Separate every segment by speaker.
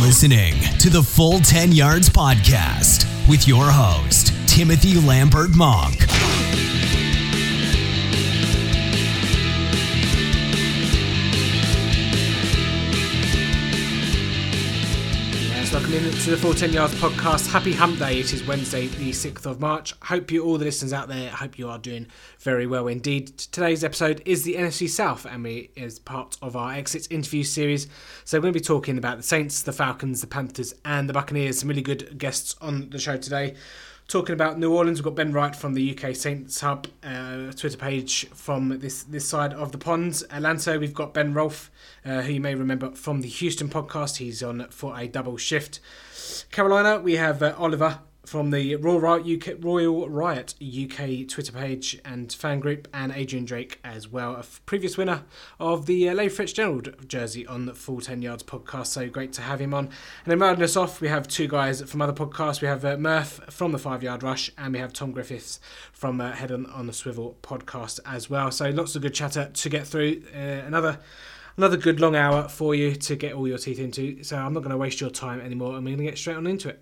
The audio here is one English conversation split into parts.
Speaker 1: listening to the Full 10 Yards Podcast with your host, Timothy Lambert Monk.
Speaker 2: In to the Full 10 Yards podcast. Happy Hump Day. It is Wednesday, the 6th of March. Hope you, all the listeners out there, hope you are doing very well indeed. Today's episode is the NFC South and we is part of our Exits interview series. So we're going to be talking about the Saints, the Falcons, the Panthers, and the Buccaneers. Some really good guests on the show today. Talking about New Orleans, we've got Ben Wright from the UK Saints Hub uh, Twitter page from this this side of the pond. Atlanta, we've got Ben Rolfe, uh, who you may remember from the Houston podcast. He's on for a double shift. Carolina, we have uh, Oliver from the Royal Riot, UK, Royal Riot UK Twitter page and fan group, and Adrian Drake as well, a previous winner of the uh, Larry Fitzgerald jersey on the Full 10 Yards podcast. So great to have him on. And then rounding us off, we have two guys from other podcasts. We have uh, Murph from the Five Yard Rush, and we have Tom Griffiths from uh, Head on, on the Swivel podcast as well. So lots of good chatter to get through. Uh, another another good long hour for you to get all your teeth into. So I'm not going to waste your time anymore, we're going to get straight on into it.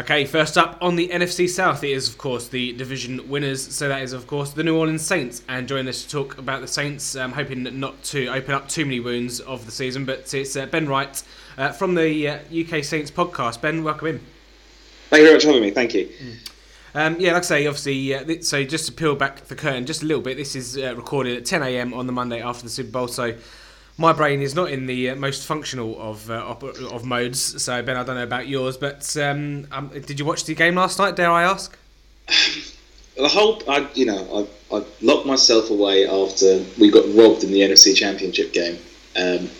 Speaker 2: Okay, first up on the NFC South, it is of course the division winners. So that is of course the New Orleans Saints. And joining us to talk about the Saints, I'm hoping not to open up too many wounds of the season, but it's uh, Ben Wright uh, from the uh, UK Saints podcast. Ben, welcome in.
Speaker 3: Thank you very much for having me. Thank you.
Speaker 2: Um, yeah, like I say, obviously, uh, th- so just to peel back the curtain just a little bit, this is uh, recorded at 10 a.m. on the Monday after the Super Bowl, so my brain is not in the uh, most functional of uh, of modes. So Ben, I don't know about yours, but um, um, did you watch the game last night? Dare I ask?
Speaker 3: The whole, I, you know, I, I locked myself away after we got robbed in the NFC Championship game. Um,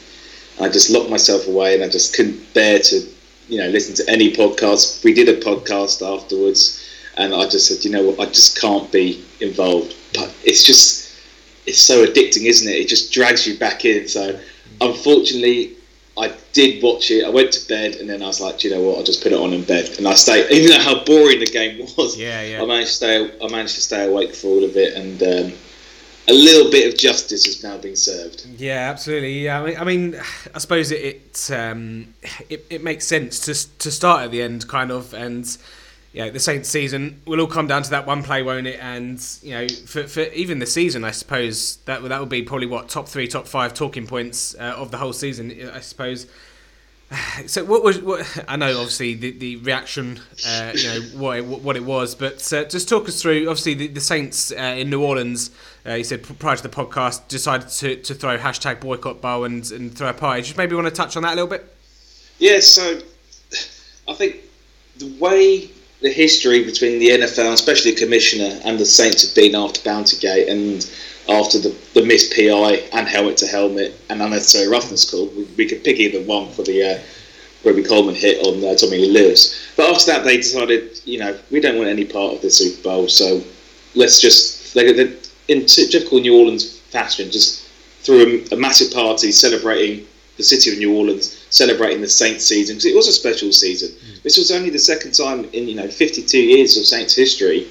Speaker 3: I just locked myself away, and I just couldn't bear to, you know, listen to any podcast. We did a podcast afterwards, and I just said, you know what, I just can't be involved. But it's just, it's so addicting, isn't it? It just drags you back in. So, unfortunately, I did watch it. I went to bed, and then I was like, "Do you know what? I'll just put it on in bed. And I stayed, even though how boring the game was.
Speaker 2: Yeah, yeah.
Speaker 3: I managed to stay. I managed to stay awake for all of it, and um, a little bit of justice has now been served.
Speaker 2: Yeah, absolutely. Yeah, I mean, I, mean, I suppose it it, um, it it makes sense to to start at the end, kind of, and yeah, the Saints season will all come down to that one play, won't it? And you know, for, for even the season, I suppose that that would be probably what top three, top five talking points uh, of the whole season, I suppose. So what was what? I know obviously the, the reaction, uh, you know what it, what it was, but uh, just talk us through. Obviously, the, the Saints uh, in New Orleans, uh, you said prior to the podcast, decided to, to throw hashtag boycott bowl and, and throw a party. Just maybe want to touch on that a little bit.
Speaker 3: Yeah, so I think the way the history between the NFL, especially the commissioner, and the Saints have been after Bountygate and after the, the missed PI and helmet to helmet and unnecessary roughness call. We, we could pick either one for the uh, Robey-Coleman hit on uh, Tommy Lee Lewis. But after that, they decided, you know, we don't want any part of the Super Bowl, so let's just, they, they, in typical New Orleans fashion, just threw a, a massive party celebrating the city of New Orleans, celebrating the Saints season because it was a special season. Mm. This was only the second time in you know 52 years of Saints history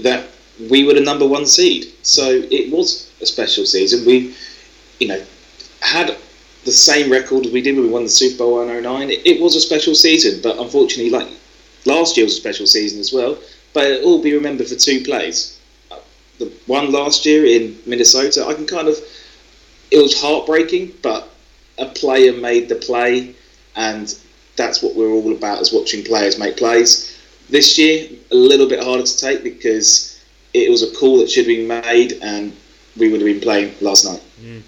Speaker 3: that we were the number one seed. So it was a special season. We, you know, had the same record as we did when we won the Super Bowl in 09. It, it was a special season, but unfortunately, like last year was a special season as well. But it'll all be remembered for two plays. The one last year in Minnesota, I can kind of, it was heartbreaking, but a player made the play, and that's what we're all about is watching players make plays. This year, a little bit harder to take because it was a call that should have been made, and we would have been playing last night.
Speaker 2: Mm.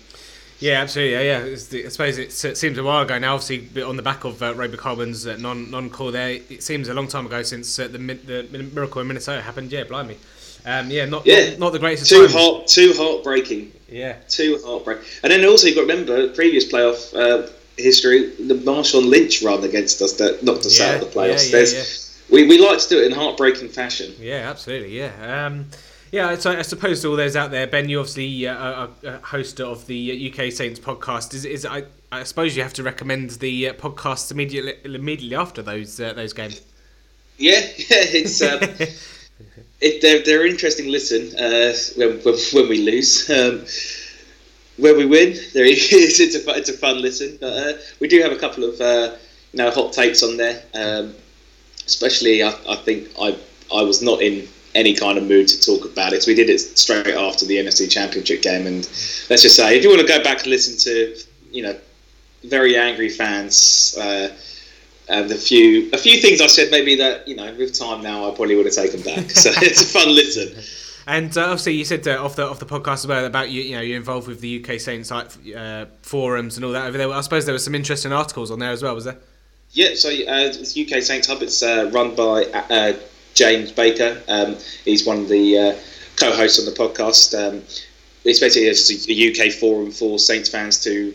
Speaker 2: Yeah, absolutely. Yeah, yeah. I suppose it seems a while ago now. Obviously, on the back of uh, Robey-Coleman's uh, non non call there, it seems a long time ago since uh, the the miracle in Minnesota happened. Yeah, blimey. Um, yeah, not,
Speaker 3: yeah.
Speaker 2: not not the greatest.
Speaker 3: Too
Speaker 2: times.
Speaker 3: heart, too heartbreaking.
Speaker 2: Yeah,
Speaker 3: too heartbreaking. And then also you've got to remember previous playoff uh, history, the Marshawn Lynch run against us that knocked us
Speaker 2: yeah,
Speaker 3: out of the playoffs.
Speaker 2: Yeah, yeah, yeah.
Speaker 3: We, we like to do it in heartbreaking fashion.
Speaker 2: Yeah, absolutely. Yeah. Um, yeah, so I suppose to all those out there, Ben, you obviously uh, are a host of the UK Saints podcast. Is, is I, I suppose you have to recommend the uh, podcasts immediately immediately after those uh, those games.
Speaker 3: Yeah, yeah, it's um, it, they're they're interesting listen uh, when, when, when we lose. Um, where we win, there is. It's a it's a fun listen. But uh, we do have a couple of uh, you know hot takes on there. Um, especially, I, I think I I was not in any kind of mood to talk about it. So we did it straight after the NFC Championship game, and let's just say, if you want to go back and listen to you know very angry fans. Uh, a few a few things I said maybe that you know with time now I probably would have taken back. So it's a fun listen.
Speaker 2: And uh, obviously, you said uh, off the off the podcast as well about you. You know, you're involved with the UK Saints uh, forums and all that over there. I suppose there were some interesting articles on there as well, was there?
Speaker 3: Yeah. So uh, it's UK Saints Hub. It's uh, run by uh, James Baker. Um, he's one of the co-hosts on the podcast. Um, it's basically a, UK forum for Saints fans to, you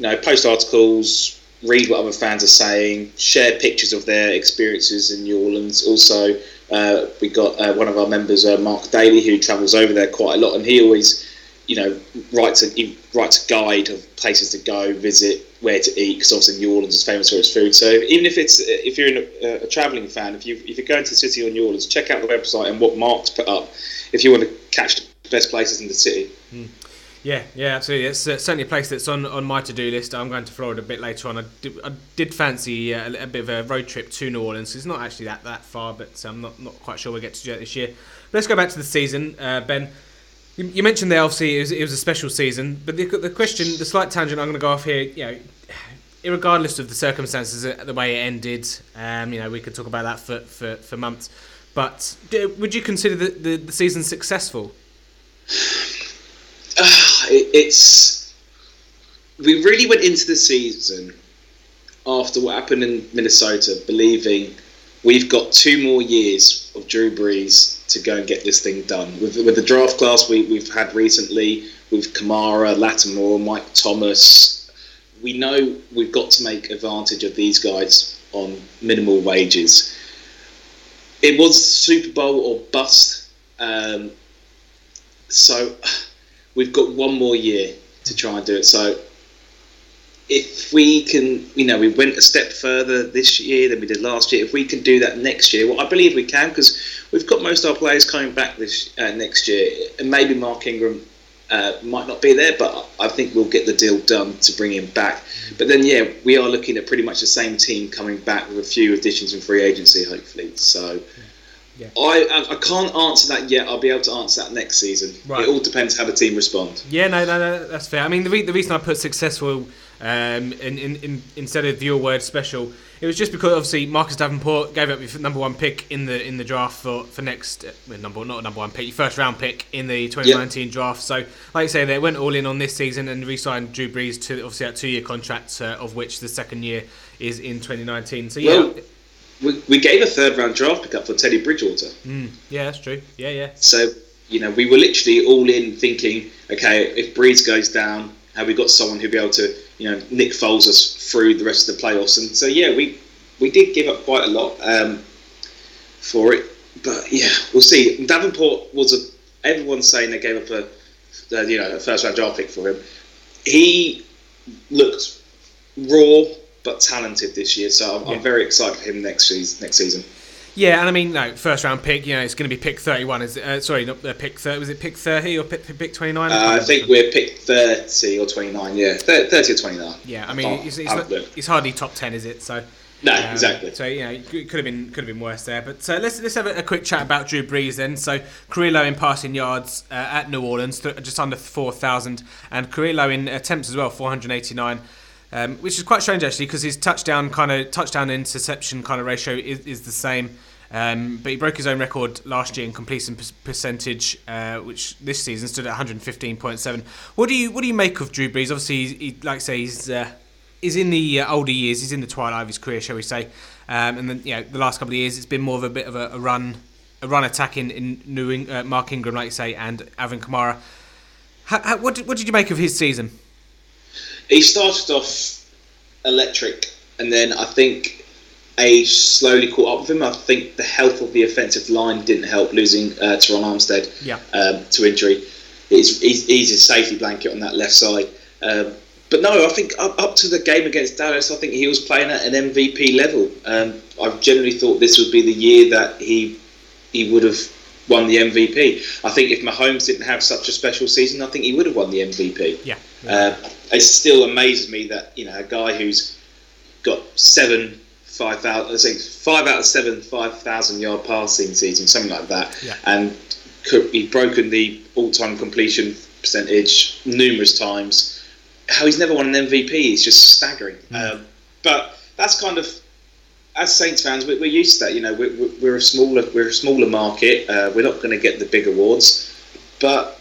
Speaker 3: know, post articles, read what other fans are saying, share pictures of their experiences in New Orleans. Also, uh, we got uh, one of our members, uh, Mark Daly, who travels over there quite a lot, and he always, you know, writes a he writes a guide of places to go, visit, where to eat, because obviously New Orleans is famous for its food. So even if it's if you're a, a traveling fan, if you if you're going to the city or New Orleans, check out the website and what Mark's put up if you want to catch the best places in the city.
Speaker 2: Mm. Yeah, yeah, absolutely. It's uh, certainly a place that's on, on my to do list. I'm going to Florida a bit later on. I did, I did fancy uh, a, a, bit of a road trip to New Orleans. It's not actually that, that far, but I'm not, not quite sure we'll get to do it this year. But let's go back to the season, uh, Ben. You, you, mentioned there, obviously, it was, it was, a special season, but the, the question, the slight tangent I'm going to go off here, you know, regardless of the circumstances, uh, the way it ended, um, you know, we could talk about that for, for, for months. But would you consider the, the, the season successful?
Speaker 3: It's we really went into the season after what happened in Minnesota, believing we've got two more years of Drew Brees to go and get this thing done. With, with the draft class we, we've had recently, with Kamara, Lattimore, Mike Thomas, we know we've got to make advantage of these guys on minimal wages. It was Super Bowl or bust. Um, so we've got one more year to try and do it. So if we can, you know, we went a step further this year than we did last year. If we can do that next year, well, I believe we can because we've got most of our players coming back this uh, next year, and maybe Mark Ingram uh, might not be there, but I think we'll get the deal done to bring him back. But then, yeah, we are looking at pretty much the same team coming back with a few additions in free agency, hopefully. So. Yeah. I, I can't answer that yet. I'll be able to answer that next season. Right. It all depends how the team respond.
Speaker 2: Yeah, no, no, no that's fair. I mean, the, re- the reason I put successful um, in, in, in, instead of your word special, it was just because obviously Marcus Davenport gave up your number one pick in the in the draft for, for next uh, number not number one pick, your first round pick in the 2019 yep. draft. So, like I say, they went all in on this season and re-signed Drew Brees to obviously that two year contract, uh, of which the second year is in 2019. So yeah. Well,
Speaker 3: we, we gave a third round draft pick up for Teddy Bridgewater.
Speaker 2: Mm, yeah, that's true. Yeah, yeah.
Speaker 3: So, you know, we were literally all in thinking, okay, if Brees goes down, have we got someone who'll be able to, you know, Nick Foles us through the rest of the playoffs? And so, yeah, we we did give up quite a lot um, for it. But yeah, we'll see. Davenport was a. Everyone's saying they gave up a, a you know, a first round draft pick for him. He looked raw but talented this year. So I'm, yeah. I'm very excited for him next season. Next season.
Speaker 2: Yeah, and I mean, no, first round pick. You know, it's going to be pick thirty-one. Is it, uh, sorry, not uh, pick thirty. Was it pick thirty or pick, pick twenty-nine?
Speaker 3: Uh, I think we're pick thirty or twenty-nine. Yeah, thirty or twenty-nine.
Speaker 2: Yeah, I mean, I it's, it's, it's, hardly top ten, is it? So.
Speaker 3: No, um, exactly.
Speaker 2: So you know, it could have been could have been worse there. But uh, let's let's have a, a, quick chat about Drew Brees then. So career low in passing yards uh, at New Orleans, just under four thousand, and career low in attempts as well, four hundred eighty-nine. Um, which is quite strange actually because his touchdown kind of touchdown interception kind of ratio is, is the same. Um, but he broke his own record last year in completion percentage, uh, which this season stood at 115.7. What do you what do you make of Drew Brees? Obviously, he, like I say, he's uh, he's in the uh, older years. He's in the twilight of his career, shall we say? Um, and then, you know, the last couple of years, it's been more of a bit of a, a run, a run attack in in New Eng- uh, Mark Ingram, like you say, and Alvin Kamara. How, how, what did, what did you make of his season?
Speaker 3: He started off electric, and then I think age slowly caught up with him. I think the health of the offensive line didn't help losing uh, Terron Armstead
Speaker 2: yeah.
Speaker 3: um, to injury. He's, he's, he's, a safety blanket on that left side. Um, but no, I think up, up, to the game against Dallas, I think he was playing at an MVP level. Um, I generally thought this would be the year that he he would have won the MVP. I think if Mahomes didn't have such a special season, I think he would have won the MVP.
Speaker 2: Yeah.
Speaker 3: Uh, it still amazes me that you know a guy who's got seven five thousand, I think five out of seven five thousand yard passing season, something like that,
Speaker 2: Yeah.
Speaker 3: and could, he's broken the all-time completion percentage numerous times. How he's never won an MVP is just staggering. Um, but that's kind of as Saints fans, we're, we're used to that. You know, we're, we're- a smaller we're a smaller market. Uh, we're not going to get the big awards, but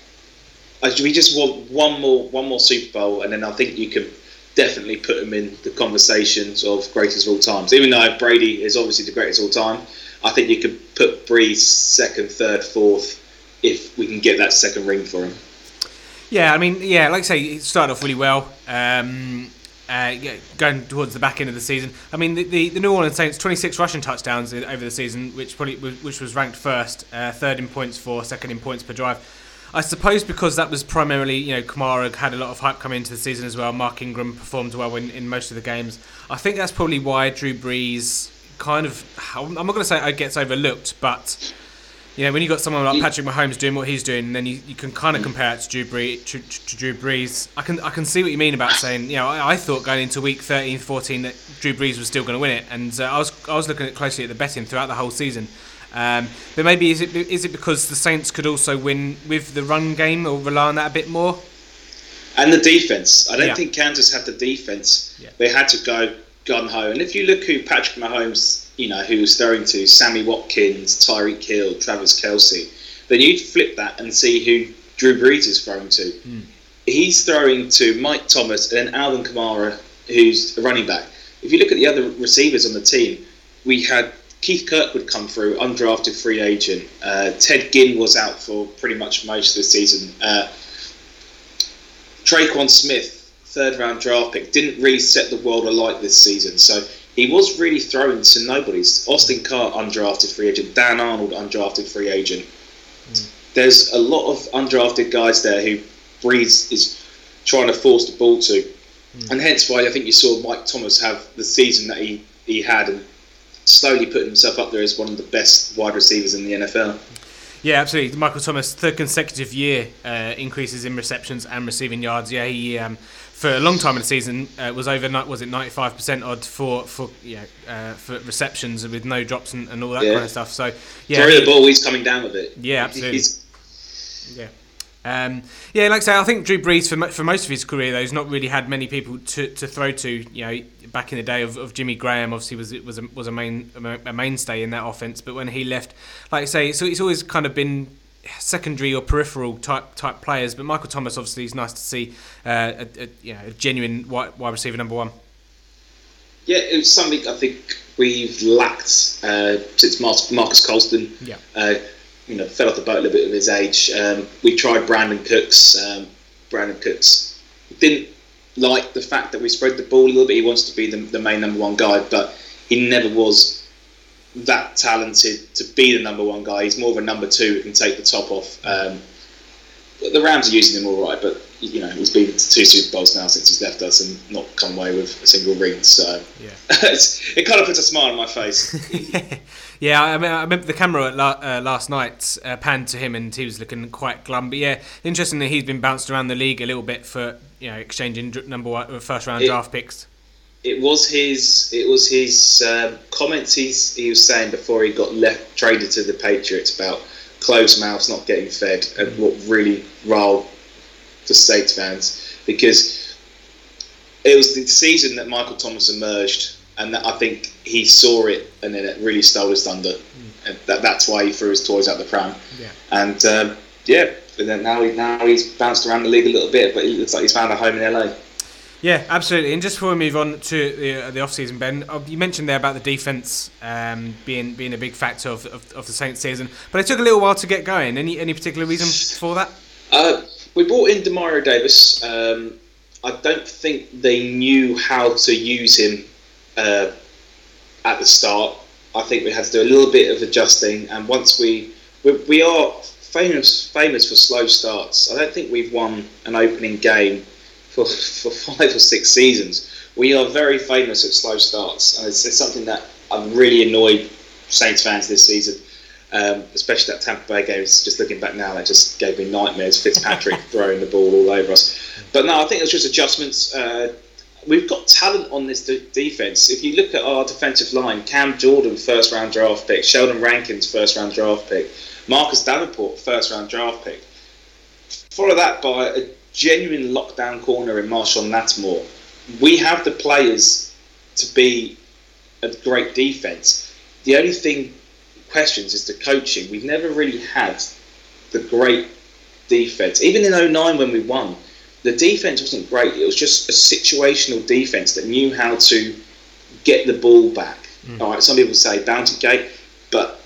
Speaker 3: we just want one more one more Super Bowl, and then I think you can definitely put him in the conversations of greatest of all times. Even though Brady is obviously the greatest of all time, I think you could put Brees second, third, fourth if we can get that second ring for him.
Speaker 2: Yeah, I mean, yeah, like I say, it started off really well. Um, uh, going towards the back end of the season. I mean, the, the, the New Orleans Saints 26 rushing touchdowns over the season, which probably which was ranked first, uh, third in points for, second in points per drive. I suppose because that was primarily, you know, Kamara had a lot of hype coming into the season as well. Mark Ingram performed well in, in most of the games. I think that's probably why Drew Brees kind of, I'm not going to say it gets overlooked, but you know, when you got someone like Patrick Mahomes doing what he's doing, then you, you can kind of compare it to Drew Brees. To, to Drew Brees. I can I can see what you mean about saying, you know, I, I thought going into week 13, 14 that Drew Brees was still going to win it, and uh, I was I was looking at closely at the betting throughout the whole season. Um, but maybe is it is it because the Saints could also win with the run game or rely on that a bit more?
Speaker 3: And the defense. I don't
Speaker 2: Yeah.
Speaker 3: think Kansas had the defense.
Speaker 2: Yeah.
Speaker 3: They had to go gun ho. And if you look who Patrick Mahomes, you know, who was throwing to, Sammy Watkins, Tyreek Hill, Travis Kelce, then you'd flip that and see who Drew Brees is throwing to. He's throwing to Mike Thomas and Alvin Kamara, who's a running back. If you look at the other receivers on the team, we had Keith Kirkwood come through, undrafted free agent. Uh, Ted Ginn was out for pretty much most of the season. Uh, Tre'Quan Smith, third round draft pick, didn't really set the world alight this season. So he was really throwing to nobodies. Austin Carr, undrafted free agent. Dan Arnold, undrafted free agent. There's a lot of undrafted guys there who Brees is trying to force the ball to. And hence why I think you saw Mike Thomas have the season that he, he had and slowly putting himself up there as one of the best wide receivers in the NFL.
Speaker 2: Yeah, absolutely. Michael Thomas, third consecutive year uh, increases in receptions and receiving yards. Yeah, he um, for a long time in the season uh, was over was it ninety five percent odd for for yeah uh, for receptions with no drops and, and all that
Speaker 3: Yeah.
Speaker 2: kind of stuff. So yeah,
Speaker 3: Throw the ball, he's coming down with it.
Speaker 2: Yeah, absolutely.
Speaker 3: He's-
Speaker 2: Yeah. Um, yeah, like I say, I think Drew Brees for, for most of his career though, he's not really had many people to, to throw to. You know, back in the day of, of Jimmy Graham, obviously was was a, was a main a mainstay in that offense. But when he left, like I say, so it's always kind of been secondary or peripheral type type players. But Michael Thomas, obviously, is nice to see uh, a, a, you know a genuine wide, wide receiver number one.
Speaker 3: Yeah, it's something I think we've lacked uh, since Mar- Marques Colston.
Speaker 2: Yeah.
Speaker 3: Uh, you know, fell off the boat a little bit with his age. Um, we tried Brandin Cooks. Um, Brandin Cooks didn't like the fact that we spread the ball a little bit. He wants to be the, the main number one guy, but he never was that talented to be the number one guy. He's more of a number two who can take the top off. Um, the Rams are using him all right, but you know he's been to two Super Bowls now since he's left us and not come away with a single ring. So
Speaker 2: Yeah.
Speaker 3: it kind of puts a smile on my face.
Speaker 2: Yeah, I, mean, I remember the camera at la- uh, last night uh, panned to him, and he was looking quite glum. But yeah, interesting that he's been bounced around the league a little bit for you know exchanging number one, uh, round
Speaker 3: It-
Speaker 2: draft picks.
Speaker 3: It was his it was his um, comments he's, he was saying before he got left traded to the Patriots about closed mouths not getting fed and what really riled the Saints fans because it was the season that Michael Thomas emerged and that I think he saw it and then it really stole his thunder. And that, that's why he threw his toys out the pram.
Speaker 2: Yeah.
Speaker 3: and um, yeah and then now he, now he's bounced around the league a little bit but it looks like he's found a home in LA
Speaker 2: Yeah, absolutely. And just before we move on to the, uh, the off season, Ben, uh, you mentioned there about the defense um, being being a big factor of, of, of the Saints season, but it took a little while to get going. Any any particular reason for that?
Speaker 3: Uh, we brought in Demario Davis. Um, I don't think they knew how to use him uh, at the start. I think we had to do a little bit of adjusting, and once we we, we are famous famous for slow starts. I don't think we've won an opening game for, for five or six seasons. We are very famous at slow starts, and it's, it's something that I've really annoyed Saints fans this season. Um, especially that Tampa Bay game. Just looking back now, that just gave me nightmares. Fitzpatrick throwing the ball all over us. But no, I think it's just adjustments. Uh, we've got talent on this de- defense. If you look at our defensive line, Cam Jordan, first round draft pick, Sheldon Rankins, first round draft pick, Marcus Davenport, first round draft pick. Follow that by a genuine lockdown corner in Marshall Lattimore. We have the players to be a great defense. The only thing questions is the coaching. We've never really had the great defense. Even in 09 when we won, the defense wasn't great. It was just a situational defense that knew how to get the ball back. Mm. All right, some people say bounty gate, but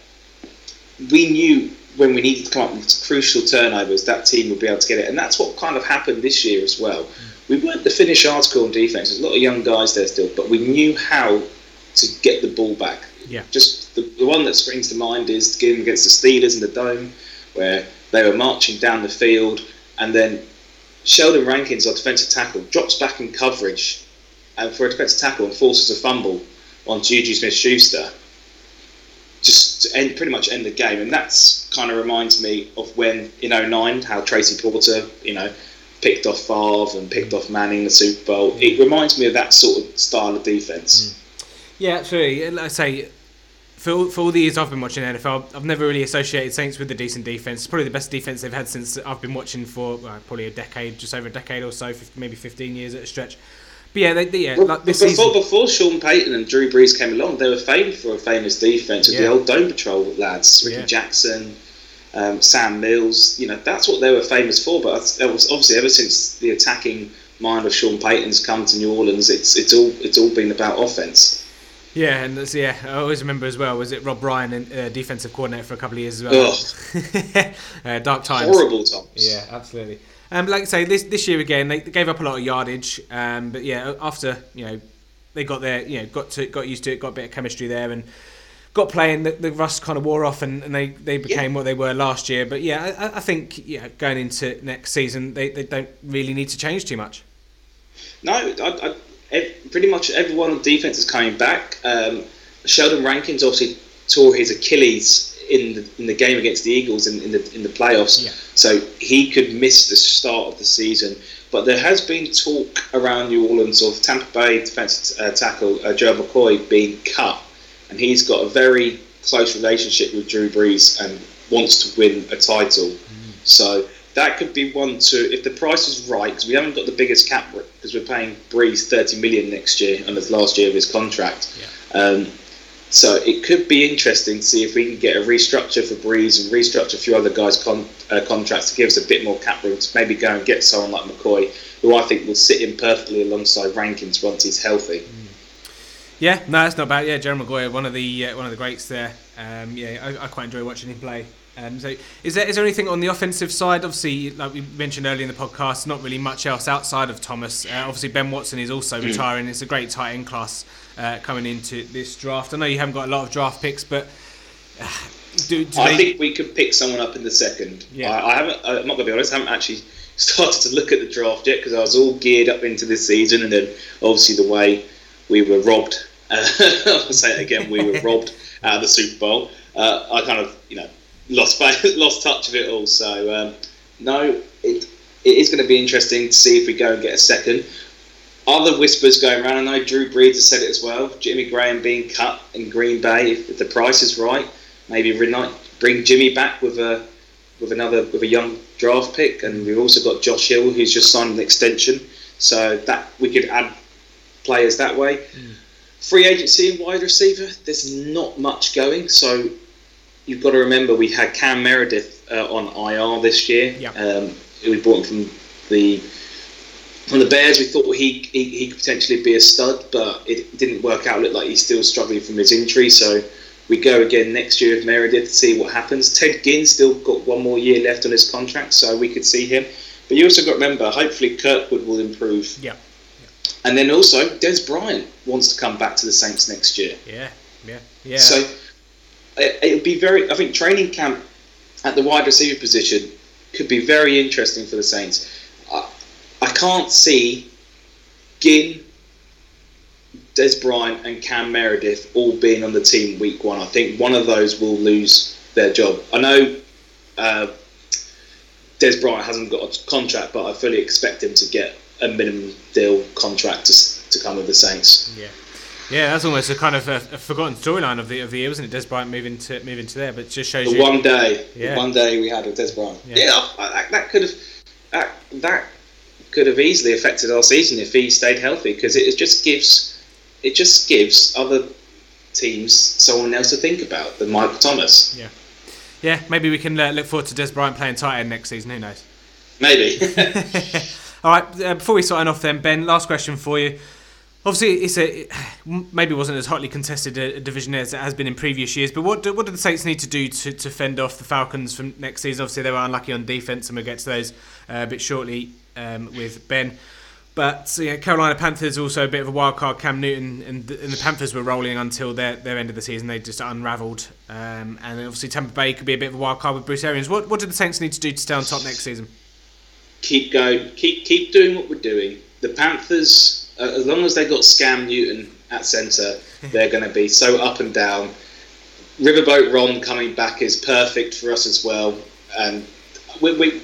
Speaker 3: we knew when we needed to come up with crucial turnovers, that team would be able to get it, and that's what kind of happened this year as well. Mm. We weren't the finished article on defense. There's a lot of young guys there still, but we knew how to get the ball back.
Speaker 2: Yeah.
Speaker 3: Just the, the one that springs to mind is the game against the Steelers in the dome, where they were marching down the field, and then Sheldon Rankins, our defensive tackle, drops back in coverage and for a defensive tackle and forces a fumble on Juju Smith Schuster just to end pretty much end the game. And that's kind of reminds me of when in 09, how Tracy Porter, you know, picked off Favre and picked off Manning in the Super Bowl. It reminds me of that sort of style of defense.
Speaker 2: Mm. Yeah, absolutely. Like I say, for, for all the years I've been watching NFL, I've never really associated Saints with a decent defense. It's probably the best defense they've had since I've been watching for well, probably a decade, just over a decade or so, maybe 15 years at a stretch. But yeah, they, they, yeah, well, like this
Speaker 3: before,
Speaker 2: season...
Speaker 3: before Sean Payton and Drew Brees came along, they were famous for a famous defense with yeah. the old Dome Patrol lads, Ricky yeah. Jackson, um, Sam Mills. You know, that's what they were famous for. But I was obviously, ever since the attacking mind of Sean Payton's come to New Orleans, it's it's all it's all been about offense.
Speaker 2: Yeah, and that's, yeah, I always remember as well. Was it Rob Ryan, uh, defensive coordinator for a couple of years as well? uh, dark times.
Speaker 3: Horrible times.
Speaker 2: Yeah, absolutely. Um, like I say, this this year again, they, they gave up a lot of yardage. Um, but yeah, after you know, they got there, you know, got to got used to it, got a bit of chemistry there, and got playing. The, the rust kind of wore off, and, and they, they became yeah. what they were last year. But yeah, I, I think yeah, going into next season, they, they don't really need to change too much.
Speaker 3: No, I, I pretty much everyone on defense is coming back. Um, Sheldon Rankins obviously tore his Achilles in the, in the game against the Eagles in, in the in the playoffs,
Speaker 2: yeah.
Speaker 3: so he could miss the start of the season. But there has been talk around New Orleans of Tampa Bay defensive uh, tackle uh, Joe McCoy being cut, and he's got a very close relationship with Drew Brees and wants to win a title. Mm. So that could be one to if the price is right because we haven't got the biggest cap because we're paying Brees 30 million next year on the last year of his contract.
Speaker 2: Yeah.
Speaker 3: Um, so it could be interesting to see if we can get a restructure for Brees and restructure a few other guys' con- uh, contracts to give us a bit more cap room to maybe go and get someone like McCoy, who I think will sit in perfectly alongside Rankins once he's healthy. Mm.
Speaker 2: Yeah, no, that's not bad. Yeah, Jerry Maguire, one of the uh, one of the greats there. Um, yeah, I, I, quite enjoy watching him play. Um, so, is there is there anything on the offensive side? Obviously, like we mentioned earlier in the podcast, not really much else outside of Thomas. Uh, obviously, Ben Watson is also mm. retiring. It's a great tight end class uh, coming into this draft. I know you haven't got a lot of draft picks, but uh, do, do
Speaker 3: I
Speaker 2: they...
Speaker 3: think we could pick someone up in the second.
Speaker 2: Yeah.
Speaker 3: I, I haven't. I'm not gonna be honest. I haven't actually started to look at the draft yet because I was all geared up into this season, and then obviously the way we were robbed. Uh, I'll say it again. We were robbed out of the Super Bowl. Uh, I kind of, you know, lost lost touch of it all. So um, no, it it is going to be interesting to see if we go and get a second. Other whispers going around. I know Drew Brees has said it as well. Jimmy Graham being cut in Green Bay. If, the price is right, maybe bring Jimmy back with a with another with a young draft pick, and we've also got Josh Hill who's just signed an extension. So that we could add players that way. Mm. Free agency and wide receiver. There's not much going. So you've got to remember we had Cam Meredith uh, on IR this year.
Speaker 2: Yeah.
Speaker 3: Um, we bought him from the from the Bears. We thought he, he, he could potentially be a stud, but it didn't work out. It looked like he's still struggling from his injury. So we go again next year with Meredith to see what happens. Ted Ginn still got one more year left on his contract, so we could see him. But you also got to remember, hopefully Kirkwood will improve.
Speaker 2: Yeah.
Speaker 3: And then also, Dez Bryant wants to come back to the Saints next year.
Speaker 2: Yeah, yeah, yeah.
Speaker 3: So it would be very. I think training camp at the wide receiver position could be very interesting for the Saints. I, I can't see Ginn, Dez Bryant, and Cam Meredith all being on the team week one. I think one of those will lose their job. I know uh, Dez Bryant hasn't got a contract, but I fully expect him to get a minimum deal contract to, to come with the Saints.
Speaker 2: Yeah. Yeah, that's almost a kind of a, a forgotten storyline of the of the year, wasn't it? Dez Bryant moving to moving to there, but it just shows
Speaker 3: the
Speaker 2: you
Speaker 3: one day,
Speaker 2: Yeah.
Speaker 3: one day we had with Dez Bryant.
Speaker 2: Yeah.
Speaker 3: Yeah, I- that, that could have that, that could have easily affected our season if he stayed healthy because it just gives it just gives other teams someone else to think about than Michael Thomas.
Speaker 2: Yeah, yeah. maybe we can uh, look forward to Dez Bryant playing tight end next season. Who knows?
Speaker 3: Maybe.
Speaker 2: All right, uh, before we sign off, then Ben, last question for you. Obviously, it's a it maybe wasn't as hotly contested a, division as it has been in previous years. But what do, what do the Saints need to do to, to fend off the Falcons from next season? Obviously, they were unlucky on defense, and we'll get to those uh, a bit shortly um, with Ben. But yeah, Carolina Panthers also a bit of a wild card. Cam Newton and the, and the Panthers were rolling until their, their end of the season. They just unravelled. Um, and obviously Tampa Bay could be a bit of a wild card with Bruce Arians. What what do the Saints need to do to stay on top next season?
Speaker 3: keep going. Keep keep doing what we're doing. The Panthers, Uh, as long as they got Scam Newton at centre, they're going to be so up and down. Riverboat Ron coming back is perfect for us as well. And we, we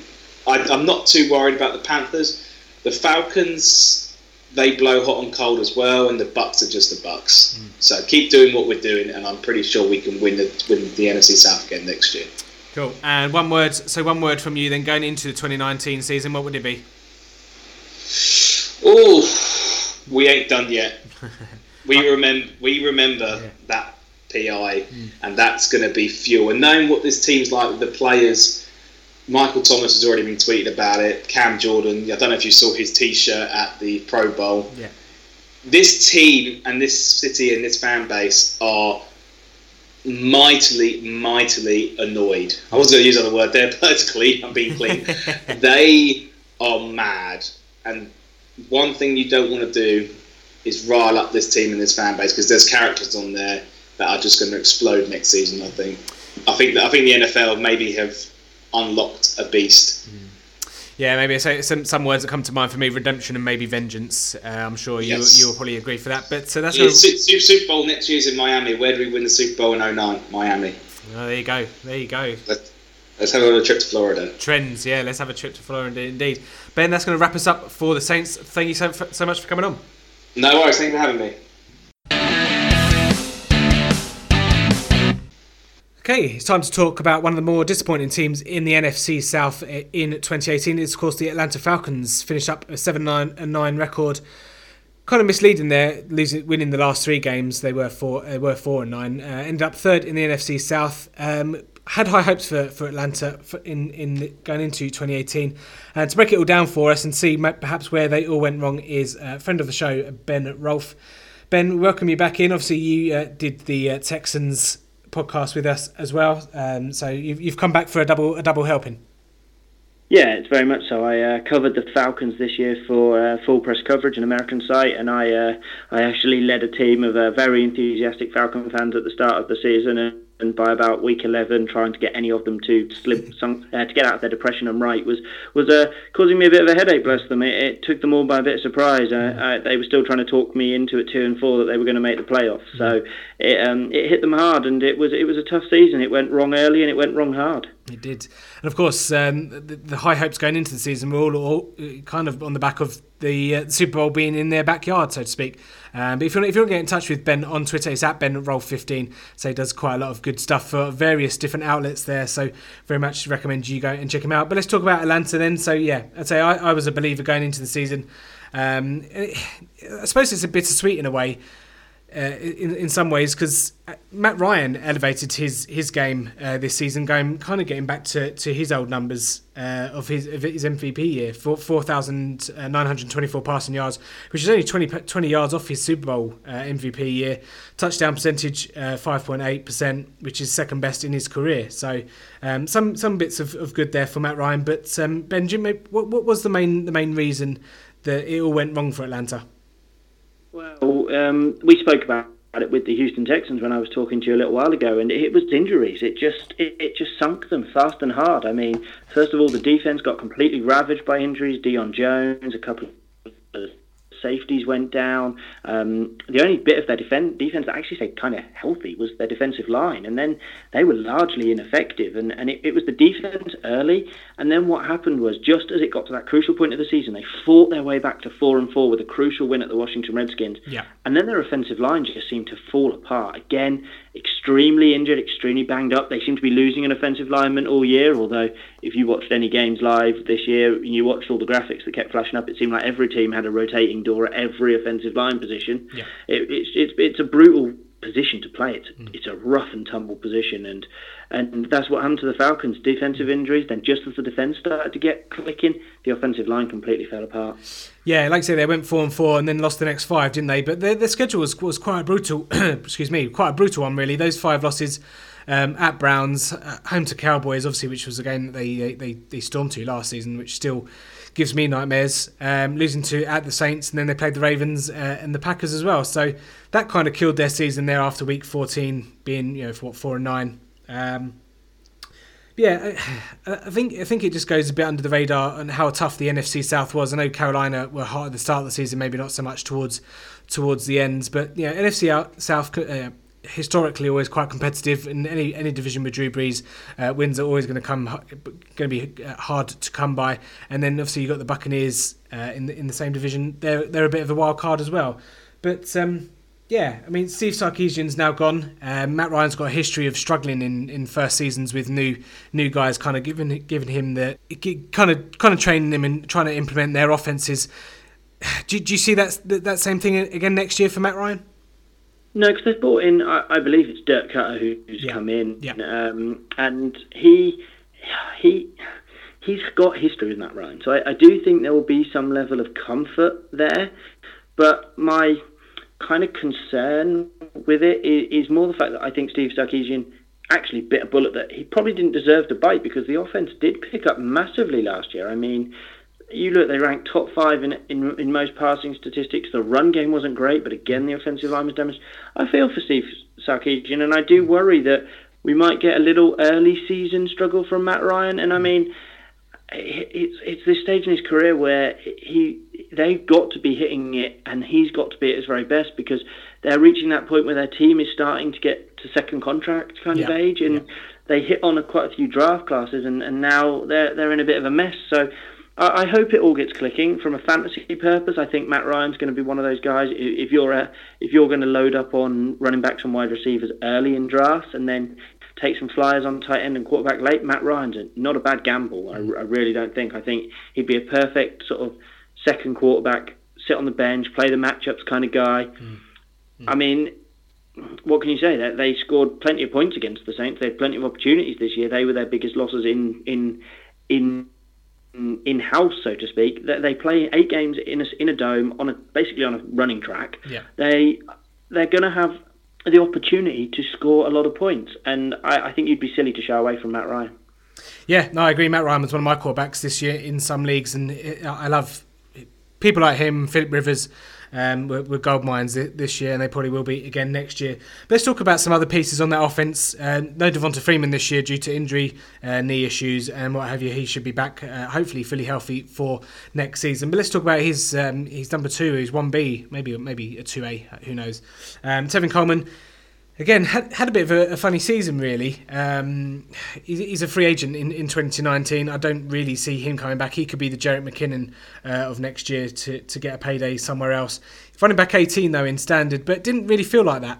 Speaker 3: I, I'm not too worried about the Panthers. The Falcons, they blow hot and cold as well, and the Bucks are just the Bucks. Hmm. So keep doing what we're doing, and I'm pretty sure we can win the win the NFC South again next year.
Speaker 2: Cool. And one word. So one word from you then going into the 2019 season. What would it be?
Speaker 3: Oh, we ain't done yet. We remember. We remember that PI, hmm. and that's going to be fuel. And knowing what this team's like with the players, Michael Thomas has already been tweeting about it. Cam Jordan. I don't know if you saw his T-shirt at the Pro Bowl.
Speaker 2: Yeah.
Speaker 3: This team and this city and this fan base are mightily, mightily annoyed. I wasn't going to use the other word there, politically. I'm being clean. they are mad, and one thing you don't want to do is rile up this team and this fan base because there's characters on there that are just going to explode next season. I think. I think that I think the NFL maybe have unlocked a beast.
Speaker 2: Yeah, maybe so, some some words that come to mind for me: redemption and maybe vengeance. Uh, I'm sure you
Speaker 3: Yes.
Speaker 2: you'll probably agree for that. But so that's
Speaker 3: Yeah, Su- Super Bowl next year's in Miami. Where do we win the Super Bowl in 09? Miami.
Speaker 2: oh, there you go, there you go.
Speaker 3: Let's, let's have a trip to Florida.
Speaker 2: Trends, yeah. Let's have a trip to Florida indeed. Ben, that's going to wrap us up for the Saints. Thank you so so much for coming on.
Speaker 3: No worries. Thank you for having me.
Speaker 2: Okay, it's time to talk about one of the more disappointing teams in the NFC South in 2018. It's, of course, the Atlanta Falcons. Finished up a 7 9 and 9 record. Kind of misleading there, losing, winning the last three games. They were four, they were four and nine. Uh, ended up third in the NFC South. Um, had high hopes for, for Atlanta for in, in going into 2018. And to break it all down for us and see perhaps where they all went wrong is a friend of the show, Ben Rolfe. Ben, welcome you back in. Obviously, you uh, did the uh, Texans podcast with us as well. Um, so you've, you've come back for a double a double helping.
Speaker 4: Yeah, it's very much so. I uh, covered the Falcons this year for uh, full press coverage, an American site, and I uh, I actually led a team of uh, very enthusiastic Falcon fans at the start of the season, and, and by about week eleven, trying to get any of them to slip some, uh, to get out of their depression and write was was uh, causing me a bit of a headache. Bless them, it, it took them all by a bit of surprise. Uh, uh, they were still trying to talk me into it two and four that they were going to make the playoffs. So it um, it hit them hard, and it was it was a tough season. It went wrong early, and it went wrong hard.
Speaker 2: It did, and of course, um, the, the high hopes going into the season were all, all uh, kind of on the back of the uh, Super Bowl being in their backyard, so to speak. Um, but if you want, if you want to get in touch with Ben on Twitter, it's at Ben Roll 15 So he does quite a lot of good stuff for various different outlets there. So very much recommend you go and check him out. But let's talk about Atlanta then. So yeah, I'd say I, I was a believer going into the season. Um, I suppose it's a bittersweet in a way. Uh, in in some ways because Matt Ryan elevated his his game uh, this season, going kind of getting back to, to his old numbers uh, of his of his MVP year, four four thousand nine hundred twenty four passing yards, which is only 20, 20 yards off his Super Bowl uh, MVP year. Touchdown percentage five point eight percent, which is second best in his career. So um, some some bits of, of good there for Matt Ryan. But um, Benjamin, what what was the main the main reason that it all went wrong for Atlanta?
Speaker 4: Well, um, we spoke about it with the Houston Texans when I was talking to you a little while ago, and it was injuries. It just it, it just sunk them fast and hard. I mean, first of all, the defense got completely ravaged by injuries. Deion Jones, a couple of safeties went down. Um, the only bit of their defense defense that actually stayed kind of healthy was their defensive line, and then they were largely ineffective. And, and it, it was the defense early, and then what happened was just as it got to that crucial point of the season, they fought their way back to four and four with a crucial win at the Washington Redskins.
Speaker 2: Yeah.
Speaker 4: And then their offensive line just seemed to fall apart again. Extremely injured, extremely banged up. They seem to be losing an offensive lineman all year. Although, if you watched any games live this year, and you watched all the graphics that kept flashing up, it seemed like every team had a rotating door at every offensive line position.
Speaker 2: Yeah.
Speaker 4: It, it's, it's it's a brutal position to play. It's it's a rough and tumble position, and and that's what happened to the Falcons. Defensive injuries. Then just as the defense started to get clicking, the offensive line completely fell apart.
Speaker 2: Yeah, like I say, they went four and four and then lost the next five, didn't they? But their, their schedule was, was quite a brutal. excuse me, quite a brutal one, really. Those five losses um, at Browns, uh, home to Cowboys, obviously, which was a game that they they, they stormed to last season, which still gives me nightmares. Um, losing to at the Saints, and then they played the Ravens uh, and the Packers as well. So that kind of killed their season there after Week 14, being you know for what four and nine. Um, yeah, I, think I think it just goes a bit under the radar and how tough the NFC South was. I know Carolina were hot at the start of the season, maybe not so much towards towards the ends, but yeah, NFC out, South uh, historically always quite competitive in any any division with Drew Brees. Uh, wins are always going to come going to be hard to come by, and then obviously you have got the Buccaneers uh, in the in the same division. They're they're a bit of a wild card as well, but. Um, yeah, I mean, Steve Sarkisian's now gone. Um, Matt Ryan's got a history of struggling in, in first seasons with new new guys, kind of giving giving him the kind of kind of training him and trying to implement their offenses. Do, do you see that that same thing again next year for Matt Ryan?
Speaker 4: No, because they've brought in, I, I, believe it's Dirk Koetter who's
Speaker 2: yeah.
Speaker 4: come in,
Speaker 2: yeah.
Speaker 4: um, and he he he's got history in that Ryan. So I, I do think there will be some level of comfort there, but my kind of concern with it is, is more the fact that I think Steve Sarkisian actually bit a bullet that he probably didn't deserve to bite because the offense did pick up massively last year. I mean, you look, they ranked top five in, in in most passing statistics. The run game wasn't great, but again, the offensive line was damaged. I feel for Steve Sarkisian, and I do worry that we might get a little early season struggle from Matt Ryan. And I mm. mean, it's it's this stage in his career where he they've got to be hitting it, and he's got to be at his very best because they're reaching that point where their team is starting to get to second contract kind
Speaker 2: yeah.
Speaker 4: of age, and
Speaker 2: yeah.
Speaker 4: they hit on a, quite a few draft classes, and, and now they're they're in a bit of a mess. So. I hope it all gets clicking from a fantasy purpose. I think Matt Ryan's going to be one of those guys. If you're a, if you're going to load up on running backs and wide receivers early in drafts, and then take some flyers on tight end and quarterback late, Matt Ryan's a, not a bad gamble. I, I really don't think. I think he'd be a perfect sort of second quarterback, sit on the bench, play the matchups kind of guy.
Speaker 2: Mm. Mm.
Speaker 4: I mean, what can you say? They, they scored plenty of points against the Saints. They had plenty of opportunities this year. They were their biggest losses in in in Mm, in house, so to speak. They, they play eight games in a, in a dome on a basically on a running track.
Speaker 2: Yeah.
Speaker 4: They they're going to have the opportunity to score a lot of points, and I, I think you'd be silly to shy away from Matt Ryan.
Speaker 2: Yeah, no, I agree. Matt Ryan was one of my quarterbacks this year in some leagues, and I love people like him, Philip Rivers. Um, were, gold mines this year, and they probably will be again next year. But let's talk about some other pieces on that offense. Uh, no Devonta Freeman this year due to injury, uh, knee issues, and what have you. He should be back, uh, hopefully fully healthy for next season. But let's talk about his um, his number two, his one B, maybe maybe a two A, who knows. Um, Tevin Coleman again had, had a bit of a, a funny season really. Um, he's, he's, a free agent in, in 2019 I don't really see him coming back. He could be the Jerick McKinnon uh, of next year to, to get a payday somewhere else. Running back 18 though in standard but didn't really feel like that.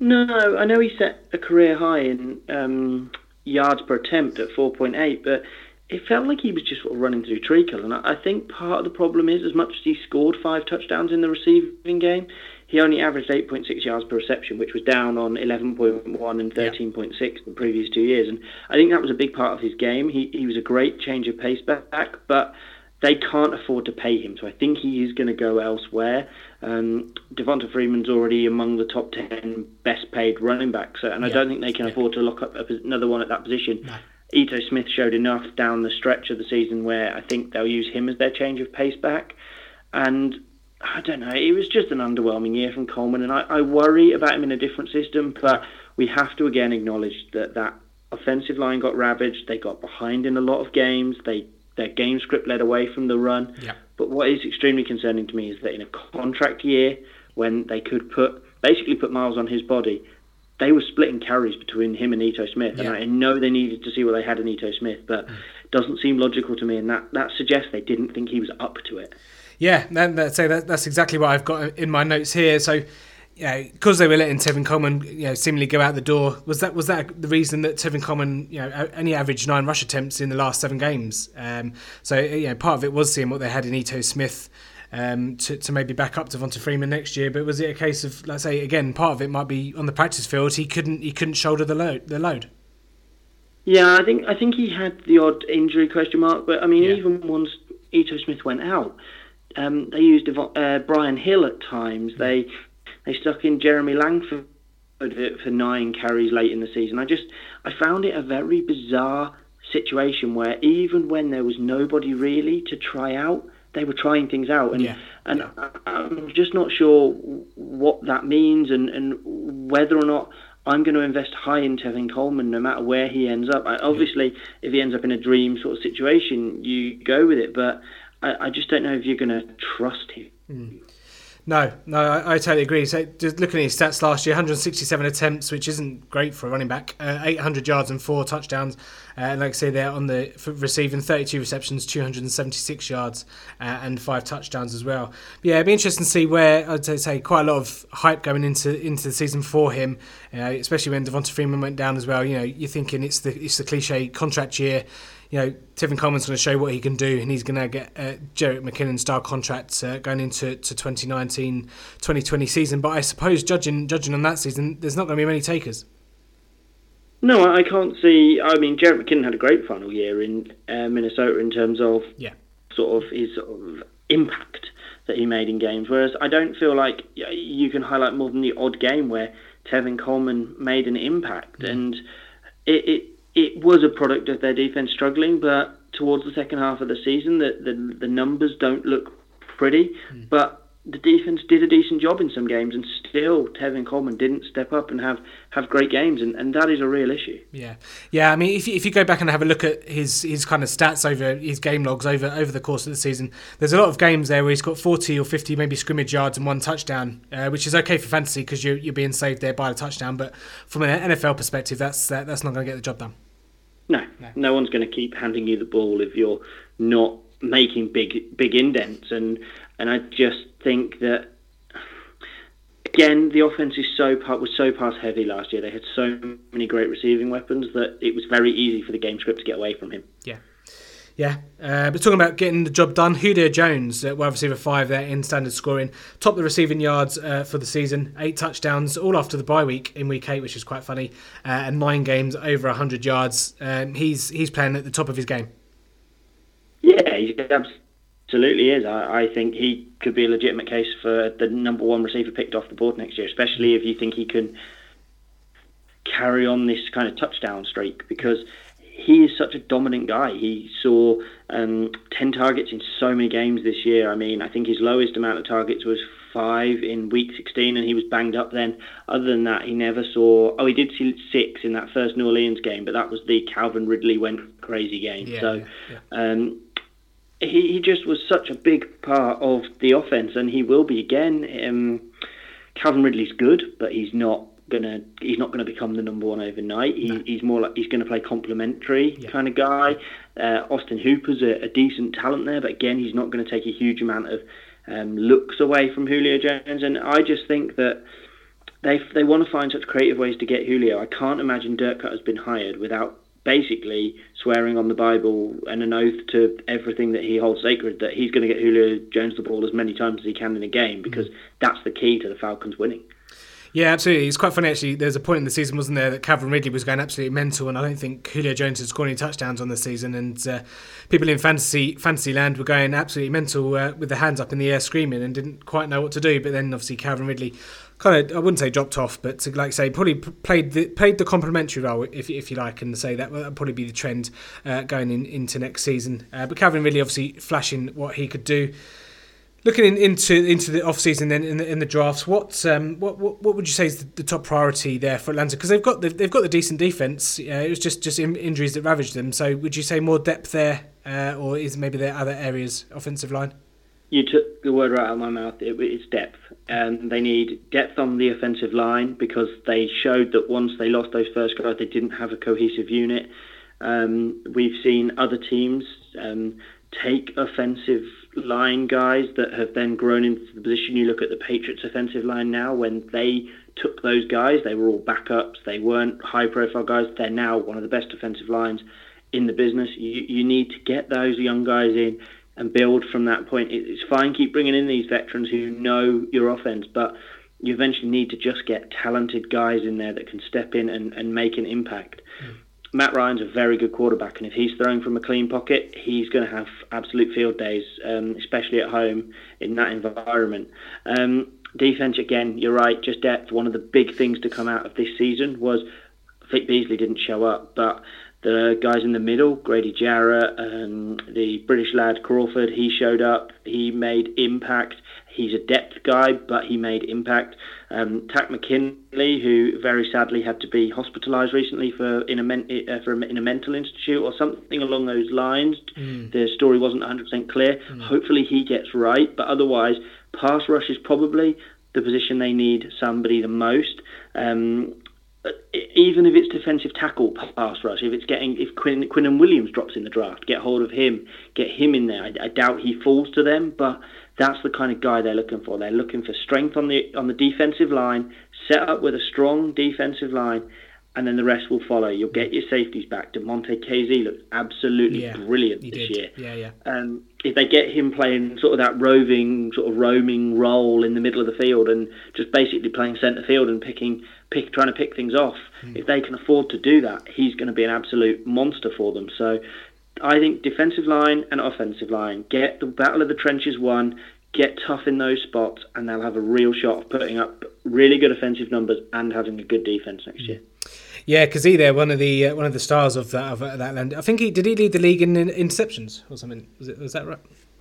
Speaker 4: No I know he set a career high in um, yards per attempt at 4.8 but it felt like he was just sort of running through treacle. And I think part of the problem is as much as he scored five touchdowns in the receiving game he only averaged 8.6 yards per reception, which was down on 11.1 and 13.6 yeah. the previous two years. And I think that was a big part of his game. He, he was a great change of pace back, but they can't afford to pay him. So I think he is going to go elsewhere. Um, Devonta Freeman's already among the top 10 best paid running backs, and I don't think they can yeah. afford to lock up another one at that position.
Speaker 2: No.
Speaker 4: Ito Smith showed enough down the stretch of the season where I think they'll use him as their change of pace back. And I don't know. It was just an underwhelming year from Coleman, and I, I worry about him in a different system. But we have to again acknowledge that that offensive line got ravaged. They got behind in a lot of games. They their game script led away from the run.
Speaker 2: Yeah.
Speaker 4: But what is extremely concerning to me is that in a contract year, when they could put basically put miles on his body, they were splitting carries between him and Ito Smith. Yeah. And I know they needed to see what they had in Ito Smith, but mm. it doesn't seem logical to me, and that, that suggests they didn't think he was up to it.
Speaker 2: Yeah, that, so that, that's exactly what I've got in my notes here. So you know, because they were letting Tevin Coleman, you know, seemingly go out the door. Was that was that the reason that Tevin Coleman, you know, only averaged nine rush attempts in the last seven games? Um, so you know, part of it was seeing what they had in Ito Smith. Um, to, to maybe back up Devonta Freeman next year, but was it a case of let's say again part of it might be on the practice field he couldn't he couldn't shoulder the load the load.
Speaker 4: Yeah, I think I think he had the odd injury question mark, but I mean yeah. even once Ito Smith went out, um, they used uh, Brian Hill at times. They they stuck in Jeremy Langford for nine carries late in the season. I just I found it a very bizarre situation where even when there was nobody really to try out, they were trying things out, and yeah. and yeah. I'm just not sure what that means and and whether or not. I'm going to invest high in Tevin Coleman no matter where he ends up. I, obviously, yeah. if he ends up in a dream sort of situation, you go with it. But I, I just don't know if you're going to trust him. Mm.
Speaker 2: No, no, I, I, totally agree. So, just looking at his stats last year, 167 attempts, which isn't great for a running back. Uh, 800 yards and four touchdowns. Uh, and like I say, they're on the receiving 32 receptions, 276 yards, uh, and five touchdowns as well. But yeah, it'd be interesting to see where I'd say quite a lot of hype going into into the season for him, uh, especially when Devonta Freeman went down as well. You know, you're thinking it's the it's the cliche contract year you know, Tevin Coleman's going to show what he can do, and he's going to get a Jerick McKinnon style contract uh, going into to 2019 2020 season. But I suppose judging judging on that season, there's not going to be many takers.
Speaker 4: No, I can't see. I mean, Jerick McKinnon had a great final year in uh, Minnesota in terms of
Speaker 2: yeah.
Speaker 4: sort of his sort of impact that he made in games. Whereas I don't feel like you can highlight more than the odd game where Tevin Coleman made an impact, mm. and it, it it was a product of their defense struggling, but towards the second half of the season, the the, the numbers don't look pretty. Mm. But the defense did a decent job in some games, and still Tevin Coleman didn't step up and have, have great games, and, and that is a real issue.
Speaker 2: Yeah, yeah. I mean, if you, if you go back and have a look at his his kind of stats over his game logs over over the course of the season, there's a lot of games there where he's got 40 or 50 maybe scrimmage yards and one touchdown, uh, which is okay for fantasy because you're you're being saved there by the touchdown. But from an NFL perspective, that's uh, that's not going to get the job done.
Speaker 4: No, no, no one's going to keep handing you the ball if you're not making big big indents, and and I just think that again, the offense is so was so pass heavy last year. They had so many great receiving weapons that it was very easy for the game script to get away from him.
Speaker 2: Yeah. Yeah, uh, but talking about getting the job done, Julio Jones, uh, wide receiver five there in standard scoring, top the receiving yards uh, for the season, eight touchdowns, all after the bye week in week eight, which is quite funny, uh, and nine games over hundred yards. Um, he's he's playing at the top of his game.
Speaker 4: Yeah, he absolutely is. I, I think he could be a legitimate case for the number one receiver picked off the board next year, especially if you think he can carry on this kind of touchdown streak because he is such a dominant guy. He saw um, 10 targets in so many games this year. I mean, I think his lowest amount of targets was five in week 16, and he was banged up then. Other than that, he never saw. Oh, he did see six in that first New Orleans game, but that was the Calvin Ridley went crazy game. Yeah, so. Yeah. Um, he, he just was such a big part of the offense, and he will be again. Um, Calvin Ridley's good, but he's not gonna he's not gonna become the number one overnight. He, no. He's more like he's going to play complementary yeah. kind of guy. Uh, Austin Hooper's a, a, decent talent there, but again, he's not going to take a huge amount of um, looks away from Julio Jones. And I just think that they they want to find such creative ways to get Julio. I can't imagine Dirk Koetter has been hired without basically swearing on the Bible and an oath to everything that he holds sacred that he's going to get Julio Jones the ball as many times as he can in a game because mm. that's the key to the Falcons winning.
Speaker 2: Yeah, absolutely. It's quite funny actually. There's a point in the season, wasn't there, that Calvin Ridley was going absolutely mental, and I don't think Julio Jones had scored any touchdowns on the season. And uh, people in fantasy fantasy land were going absolutely mental uh, with their hands up in the air, screaming, and didn't quite know what to do. But then obviously Calvin Ridley kind of I wouldn't say dropped off, but to, like say probably played the played the complementary role if if you like, and say that would probably be the trend uh, going in, into next season. Uh, but Calvin really obviously flashing what he could do. Looking in, into into the off season, then in the, in the drafts, what, um, what what what would you say is the, the top priority there for Atlanta? Because they've got the, they've got the decent defense. Uh, it was just just injuries that ravaged them. So would you say more depth there, uh, or is maybe there other areas offensive line?
Speaker 4: You took the word right out of my mouth. It, it's depth. Um, they need depth on the offensive line because they showed that once they lost those first guys, they didn't have a cohesive unit. Um, we've seen other teams um, take offensive line guys that have then grown into the position. You look at the Patriots' offensive line now. When they took those guys, they were all backups. They weren't high-profile guys. They're now one of the best offensive lines in the business. You, you need to get those young guys in and build from that point. It's fine, keep bringing in these veterans who know your offense, but you eventually need to just get talented guys in there that can step in and, and make an impact. Mm. Matt Ryan's a very good quarterback, and if he's throwing from a clean pocket, he's going to have absolute field days, um, especially at home in that environment. Um, defense, again, you're right, just depth. One of the big things to come out of this season was Vic Beasley didn't show up, but the guys in the middle, Grady Jarrett, um, the British lad Crawford, he showed up. He made impact. He's a depth guy, but he made impact. Um, Takk McKinley, who very sadly had to be hospitalised recently for in a men, uh, for in a mental institute or something along those lines. Mm. The story wasn't 100% clear. Mm. Hopefully he gets right, but otherwise, pass rush is probably the position they need somebody the most. Um, even if it's defensive tackle pass rush, if it's getting if Quinn, Quinnen Williams drops in the draft, get hold of him, get him in there. I, I, doubt he falls to them, but that's the kind of guy they're looking for. They're looking for strength on the on the defensive line, set up with a strong defensive line, and then the rest will follow. You'll get your safeties back. Damontae Kazee looked absolutely
Speaker 2: yeah,
Speaker 4: brilliant this
Speaker 2: did.
Speaker 4: year.
Speaker 2: Yeah, yeah.
Speaker 4: Um, if they get him playing sort of that roving, sort of roaming role in the middle of the field and just basically playing centre field and picking, pick, trying to pick things off, mm. if they can afford to do that, he's going to be an absolute monster for them. So I think defensive line and offensive line get the battle of the trenches won, get tough in those spots, and they'll have a real shot of putting up really good offensive numbers and having a good defense next year.
Speaker 2: Yeah, because he there one of the uh, one of the stars of that of that land. I think he did he lead the league in, in interceptions or something. Was it was that right?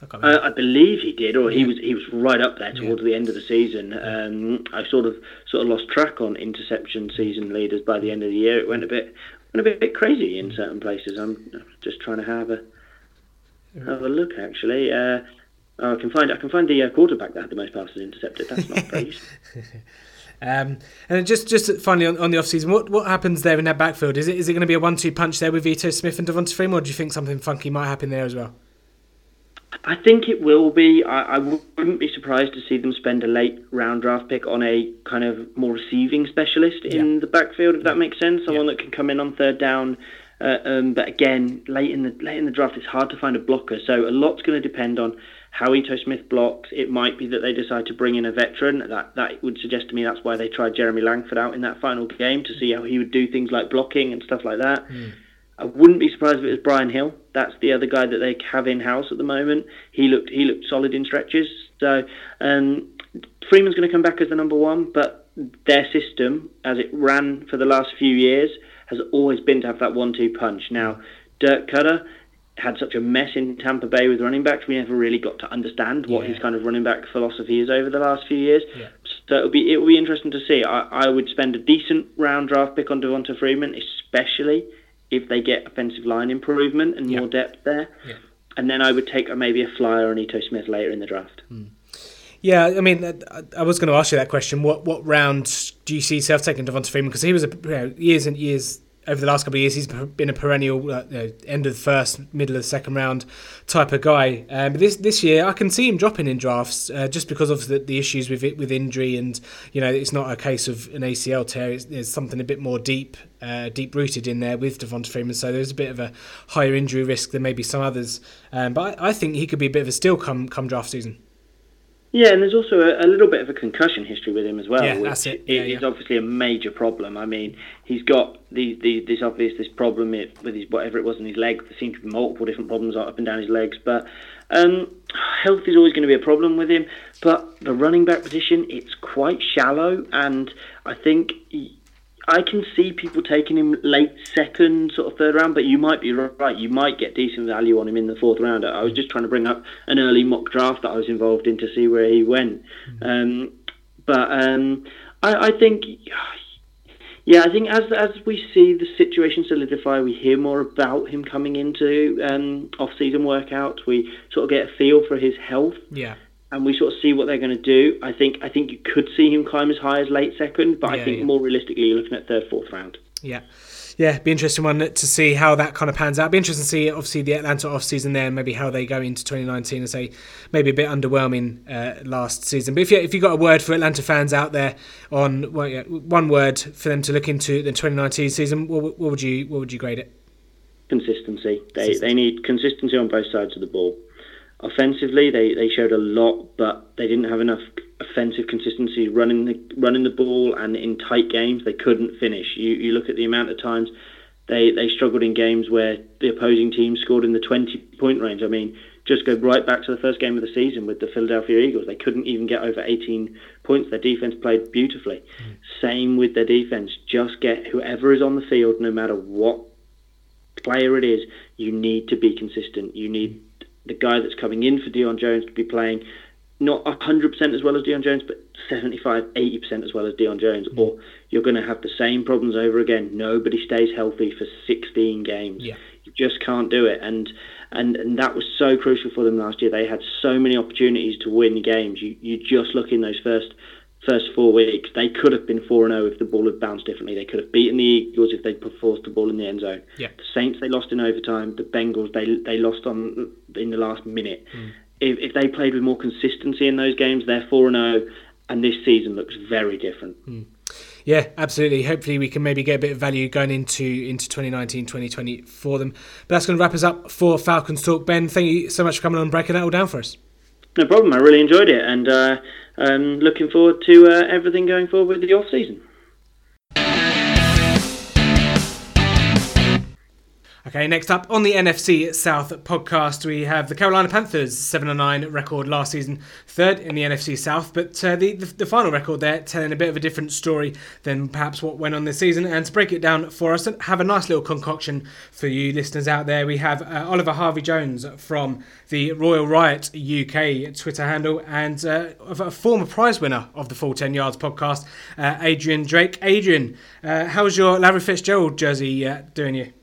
Speaker 4: I, uh, I believe he did, or he was he was right up there towards yeah. the end of the season. Um, I sort of sort of lost track on interception season leaders by the end of the year. It went a bit went a bit, bit crazy in certain places. I'm just trying to have a have a look actually. Uh, oh, I can find I can find the uh, quarterback that had the most passes intercepted. That's not praise.
Speaker 2: Um, and just just finally on, on the off season, what what happens there in that backfield? Is it is it going to be a one two punch there with Ito Smith and Devonta Freeman, or do you think something funky might happen there as well?
Speaker 4: I think it will be. I, I wouldn't be surprised to see them spend a late round draft pick on a kind of more receiving specialist in yeah. the backfield, if that makes sense. Someone yeah. that can come in on third down. Uh, um, but again, late in the late in the draft, it's hard to find a blocker. So a lot's going to depend on how Ito Smith blocks. It might be that they decide to bring in a veteran. That that would suggest to me that's why they tried Jeremy Langford out in that final game to see how he would do things like blocking and stuff like that. Mm. I wouldn't be surprised if it was Brian Hill. That's the other guy that they have in house at the moment. He looked he looked solid in stretches. So um, Freeman's going to come back as the number one, but their system, as it ran for the last few years, has always been to have that one-two punch. Now, Dirk Koetter had such a mess in Tampa Bay with running backs, we never really got to understand what yeah. his kind of running back philosophy is over the last few years. Yeah. So it'll be it will be interesting to see. I, I would spend a decent round draft pick on Devonta Freeman, especially if they get offensive line improvement and yeah. more depth there. And then I would take maybe a flyer on Ito Smith later in the draft.
Speaker 2: Mm. Yeah, I mean, I was going to ask you that question. What what round do you see yourself taking Devonta Freeman? Because he was a, you know, years and years over the last couple of years, he's been a perennial uh, you know, end of the first, middle of the second round type of guy. Um, but this this year, I can see him dropping in drafts uh, just because of the, the issues with it, with injury, and you know it's not a case of an ACL tear. It's, there's something a bit more deep, uh, deep rooted in there with Devonta Freeman. So there's a bit of a higher injury risk than maybe some others. Um, but I, I think he could be a bit of a steal come come draft season.
Speaker 4: Yeah, and there's also a, a, little bit of a concussion history with him as well,
Speaker 2: yeah, that's it. Yeah,
Speaker 4: is yeah. obviously a major problem. I mean, he's got the, the this obvious this problem with his whatever it was in his leg. There seem to be multiple different problems up and down his legs, but um, health is always going to be a problem with him. But the running back position, it's quite shallow, and I think. He, I can see people taking him late second, sort of third round, but you might be right. You might get decent value on him in the fourth round. I was just trying to bring up an early mock draft that I was involved in to see where he went. Mm-hmm. Um, but um, I, I, think Yeah, I think as as we see the situation solidify, we hear more about him coming into um, off-season workouts. We sort of get a feel for his health.
Speaker 2: Yeah.
Speaker 4: And we sort of see what they're going to do. I think I think you could see him climb as high as late second, but
Speaker 2: Yeah,
Speaker 4: I think
Speaker 2: yeah.
Speaker 4: more realistically, you're looking at third, fourth round.
Speaker 2: Yeah. Yeah, be interesting one to see how that kind of pans out. Be interesting to see, obviously, the Atlanta offseason there, and maybe how they go into 2019 and say maybe a bit underwhelming uh, last season. But if you if you got a word for Atlanta fans out there on well, yeah, one word for them to look into the 2019 season, what, what would you what would you grade it?
Speaker 4: Consistency. They they need consistency on both sides of the ball. Offensively, they, they showed a lot, but they didn't have enough offensive consistency running the running the ball and in tight games they couldn't finish. You you look at the amount of times they they struggled in games where the opposing team scored in the 20 point range. I mean, just go right back to the first game of the season with the Philadelphia Eagles. They couldn't even get over 18 points. Their defense played beautifully. Mm. Same with their defense. Just get whoever is on the field, no matter what player it is, you need to be consistent. You need the guy that's coming in for Deion Jones to be playing not 100% as well as Deion Jones, but 75, 80% as well as Deion Jones, mm. or you're going to have the same problems over again. Nobody stays healthy for 16 games.
Speaker 2: Yeah.
Speaker 4: You just can't do it. And, and and that was so crucial for them last year. They had so many opportunities to win games. You you just look in those first first four weeks. They could have been four and zero if the ball had bounced differently. They could have beaten the Eagles if they'd put forced the ball in the end zone.
Speaker 2: Yeah.
Speaker 4: The Saints they lost in overtime. The Bengals they they lost on in the last minute. If, if they played with more consistency in those games, they're four and zero, and this season looks very different.
Speaker 2: Yeah, absolutely. Hopefully, we can maybe get a bit of value going into into 2019, 2020 for them. But that's going to wrap us up for Falcons Talk. Ben, thank you so much for coming on and breaking that all down for us.
Speaker 4: No problem. I really enjoyed it, and uh, um, looking forward to uh, everything going forward with the off season.
Speaker 2: Okay, next up on the NFC South podcast, we have the Carolina Panthers, 7 9 record last season, third in the NFC South. But uh, the, the, the final record there telling a bit of a different story than perhaps what went on this season. And to break it down for us and have a nice little concoction for you listeners out there, we have uh, Oliver Harvey Jones from the Roaring Riot UK Twitter handle and uh, a former prize winner of the Full 10 Yards podcast, uh, Adrian Drake. Adrian, uh, how's your Larry Fitzgerald jersey uh, doing you?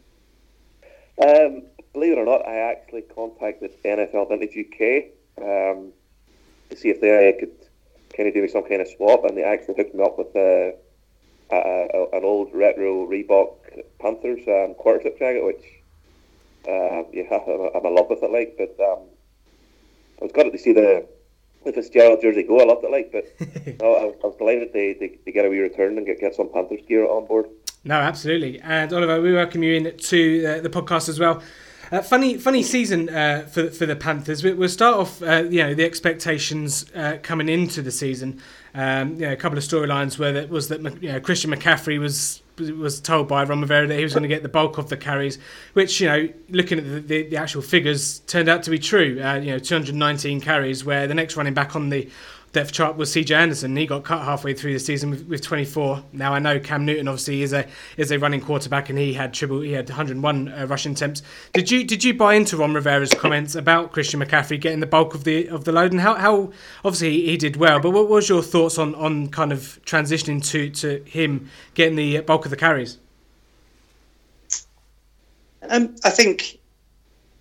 Speaker 5: Um, believe it or not, I actually contacted NFL Vintage UK um, to see if they could kind of do me some kind of swap, and they actually hooked me up with uh, a, a, an old retro Reebok Panthers um, quarter zip jacket, which um, yeah, I'm, I'm in love with it. Like, but um, I was glad to see the the Fitzgerald jersey go. I loved it, like, but no, I, was- I was delighted they, they, they get a wee return and get, get some Panthers gear on board.
Speaker 2: No, absolutely. And Oliver, we welcome you in to uh, the podcast as well. Uh, funny, funny season uh, for for the Panthers. We, we'll start off, uh, you know, the expectations uh, coming into the season. Um, you know, a couple of storylines where that was that you know Christian McCaffrey was was told by Ron Rivera that he was going to get the bulk of the carries, which you know, looking at the, the, the actual figures, turned out to be true. Uh, you know, 219 carries, where the next running back on the depth chart was CJ Anderson. He got cut halfway through the season with, with 24. Now I know Cam Newton obviously is a is a running quarterback and he had triple he had 101 uh, rushing attempts. Did you did you buy into Ron Rivera's comments about Christian McCaffrey getting the bulk of the of the load and how, how obviously he, he did well, but what was your thoughts on on kind of transitioning to to him getting the bulk of the carries?
Speaker 6: Um, I think,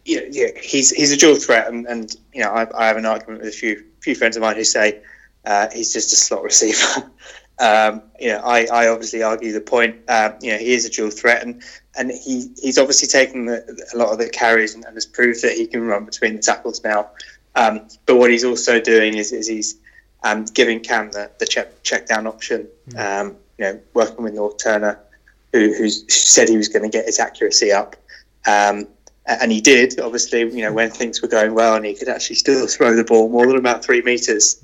Speaker 6: yeah, yeah, he's he's a dual threat, and, and you know, I, I have an argument with a few few friends of mine who say uh, he's just a slot receiver. um, you know, I, I obviously argue the point. Um, you know, he is a dual threat, and and he he's obviously taken the, a lot of the carries and, and has proved that he can run between the tackles now. Um, but what he's also doing is, is he's um, giving Cam the, the check check down option. Um, you know, working with Norv Turner, who who's, said he was going to get his accuracy up. Um, and he did, obviously, you know, when things were going well and he could actually still throw the ball more than about three meters.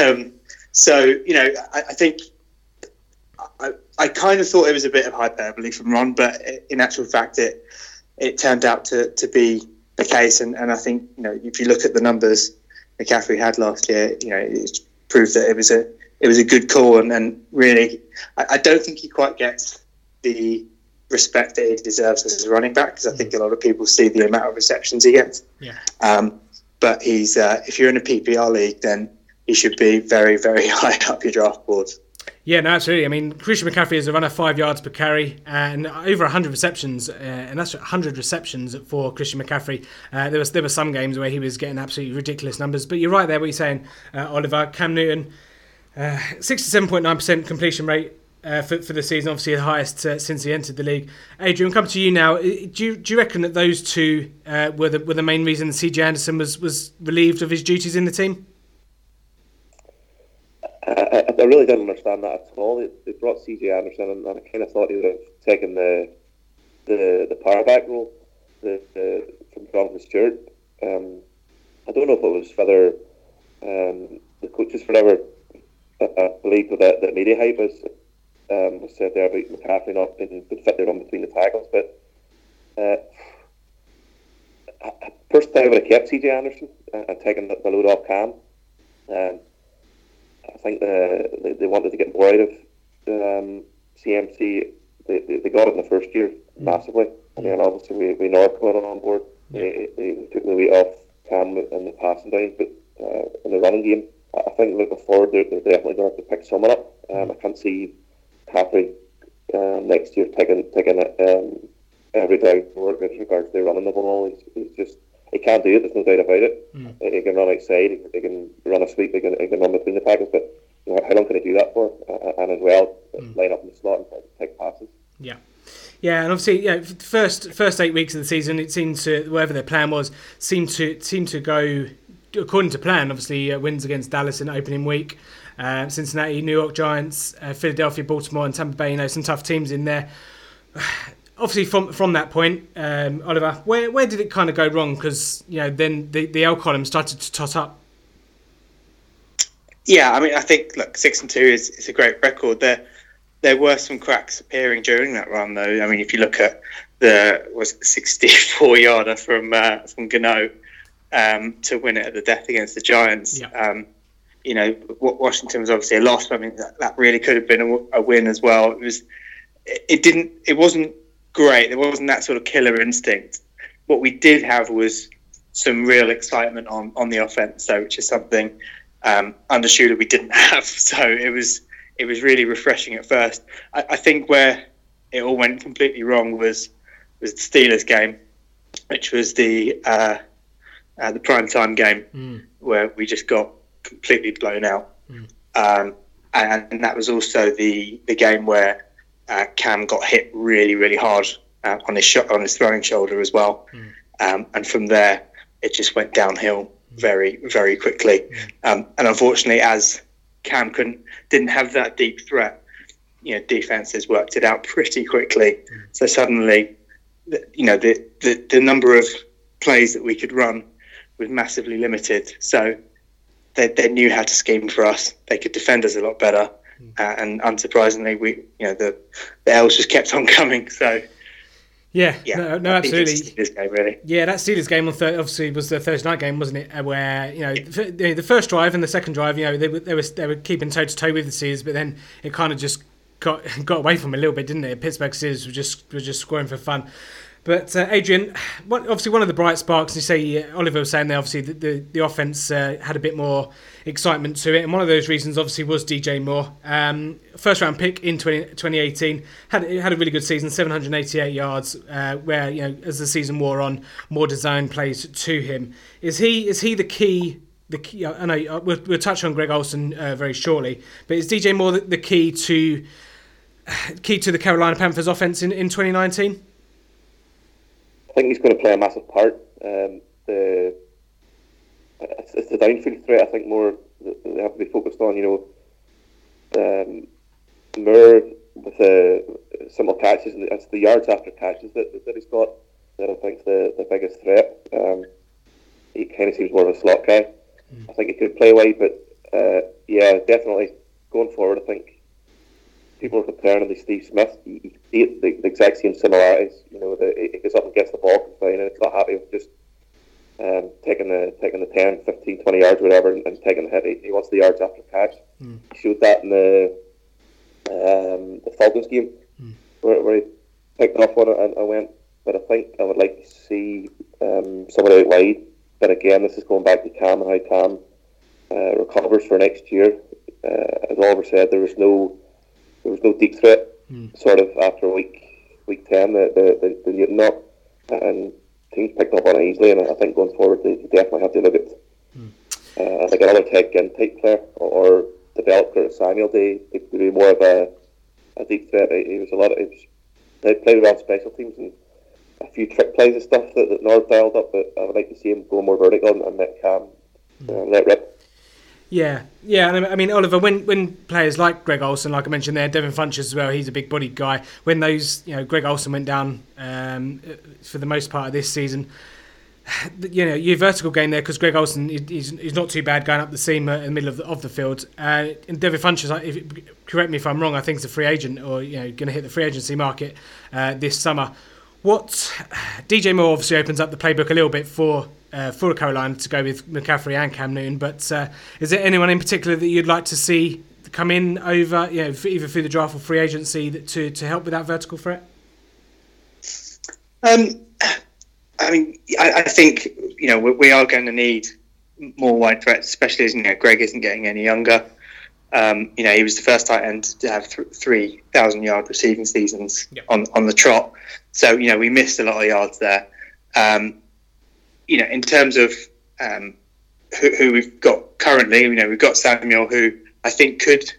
Speaker 6: Um, so, you know, I, I think I, I kind of thought it was a bit of hyperbole from Ron, but in actual fact, it it turned out to, to be the case. And, and I think, you know, if you look at the numbers McCaffrey had last year, you know, it's proved that it was a it was a good call. And, and really, I, I don't think he quite gets the respect that he deserves as a running back because I think a lot of people see the amount of receptions he gets.
Speaker 2: Yeah.
Speaker 6: Um, but he's uh, if you're in a PPR league, then he should be very, very high up your draft board.
Speaker 2: Yeah, no, absolutely. I mean, Christian McCaffrey is a runner five yards per carry and over 100 receptions, uh, and that's 100 receptions for Christian McCaffrey. Uh, there was there were some games where he was getting absolutely ridiculous numbers, but you're right there. What you're saying, uh, Oliver Cam Newton, 67.9% completion rate. Uh, for, for the season, obviously the highest uh, since he entered the league. Adrian, come to you now. Do you, do you reckon that those two uh, were the were the main reason CJ Anderson was was relieved of his duties in the team?
Speaker 5: I, I, really didn't understand that at all. They, brought CJ Anderson, and, and, I kind of thought he would have taken the the the power back role the, the, from Jonathan Stewart. Um, I don't know if it was whether um, the coaches, whatever, I, believe that the media hype was, um, was said there about McCaffrey not being good fit there on between the tackles, but. Uh, personally, I would have kept CJ Anderson and, and taken the, the load off Cam. Um, I think they, they wanted to get more out of um, CMC. They, they, they, got it in the first year mm. massively. And then obviously we, we know coming on board. They, they took the weight off Cam in the passing down, but uh, in the running game, I think looking forward, they're, they're definitely going to have to pick someone up. Um, I can't see Caffrey uh, next year taking taking it um, every down with regards to running the ball. He's, he's just he can't do it. There's no doubt about it. Mm. He can run outside. He can, he can run a sweep. He can, he can run between the tackles. But you know, how long can he do that for? Uh, and as well, mm. line up in the slot and take passes.
Speaker 2: Yeah. Yeah, and obviously, yeah, first first eight weeks of the season, it seemed to whatever their plan was seemed to seemed to go according to plan. Obviously, uh, wins against Dallas in opening week, uh, Cincinnati, New York Giants, uh, Philadelphia, Baltimore, and Tampa Bay. You know, some tough teams in there. obviously from from that point, um, Oliver, where where did it kind of go wrong? Because you know then the the L column started to tot up.
Speaker 6: Yeah, I mean, I think look, six and two is, is a great record. There there were some cracks appearing during that run, though. I mean, if you look at the was sixty four yarder from uh, from Gano um, to win it at the death against the Giants. Yeah. Um, you know, Washington was obviously a loss, I mean that, that really could have been a, a win as well. It was, it didn't, it wasn't great. There wasn't that sort of killer instinct. What we did have was some real excitement on, on the offense, so which is something um, under Shula we didn't have. So it was it was really refreshing at first. I, I think where it all went completely wrong was was the Steelers game, which was the uh, uh, the prime time game mm. where we just got completely blown out. Mm. Um, and, and that was also the the game where uh, Cam got hit really, really hard uh, on his sh- on his throwing shoulder as well, mm. um, and from there it just went downhill very, very quickly. Mm. Um, and unfortunately, as Cam couldn't didn't have that deep threat, you know, defenses worked it out pretty quickly. Mm. So suddenly, you know, the, the the number of plays that we could run was massively limited. So they, they knew how to scheme for us. They could defend us a lot better. Uh, and unsurprisingly, we you know the the L's just kept on coming. So
Speaker 2: yeah, yeah, no, no absolutely.
Speaker 6: Steelers game, really.
Speaker 2: Yeah, that Steelers game on thir- obviously was the Thursday night game, wasn't it? Uh, where you know the, the first drive and the second drive, you know they, they were they were keeping toe to toe with the Steelers, but then it kind of just got got away from them a little bit, didn't it? Pittsburgh Steelers were just were just scoring for fun. But uh, Adrian, obviously one of the bright sparks. You say uh, Oliver was saying there. Obviously, the the, the offense uh, had a bit more excitement to it, and one of those reasons obviously was DJ Moore, um, first round pick in 20, 2018. had had a really good season, 788 yards. Uh, where you know as the season wore on, more design plays to him. Is he is he the key? The key, I know uh, we'll, we'll touch on Greg Olsen very shortly, but is DJ Moore the, the key to key to the Carolina Panthers offense in, in 2019?
Speaker 5: I think he's going to play a massive part. Um, the it's, it's, the downfield threat. I think more they have to be focused on. You know, um, Moore with the simple catches and it's the yards after catches that, that he's got that I think the the biggest threat. Um, he kind of seems more of a slot guy. Mm. I think he could play wide, but uh, yeah, definitely going forward, I think people are comparing him to Steve Smith. He, he, the, the, exact same similarities. You know, the, he gets up and gets the ball complaining, and it's not happy with just um, taking the taking the 10, 15, 20 yards, whatever, and, and taking the hit. He, he, wants the yards after catch. Mm. He showed that in the um, the Falcons game, mm. where, where, he picked off one and, and went. But I think I would like to see um, someone out wide. But again, this is going back to Cam and how Cam uh, recovers for next year. Uh, as Oliver said, there was no there was no deep threat. Sort of after week week ten, the the, the, the Newton knock, and teams picked up on it easily. And I think going forward, they definitely have to look at uh, like another Ted Ginn type player or, or develop Curtis Samuel to, to be more of a, a deep threat. He, was a lot of he was, they played around special teams and a few trick plays and stuff that, that Norv dialed up. But I would like to see him go more vertical and, and let Cam uh, let rip.
Speaker 2: Yeah, yeah, and I mean Oliver, when when players like Greg Olsen, like I mentioned there, Devin Funchess as well, he's a big bodied guy. When those, you know, Greg Olsen went down um, for the most part of this season, you know, your vertical game there because Greg Olsen he's, he's not too bad going up the seam in the middle of the, of the field. Uh, and Devin Funchess, if, correct me if I'm wrong, I think he's a free agent or you know going to hit the free agency market uh, this summer. What DJ Moore obviously opens up the playbook a little bit for uh, for Carolina to go with McCaffrey and Cam Newton. But uh, is there anyone in particular that you'd like to see come in over, you know, either through the draft or free agency that, to to help with that vertical threat?
Speaker 6: Um, I mean, I, I think you know we, we are going to need more wide threats, especially as you know Greg isn't getting any younger. Um, you know, he was the first tight end to have th- three thousand yard receiving seasons
Speaker 2: Yep.
Speaker 6: on on the trot. So you know, we missed a lot of yards there. Um, you know, in terms of um, who, who we've got currently, you know, we've got Samuel, who I think could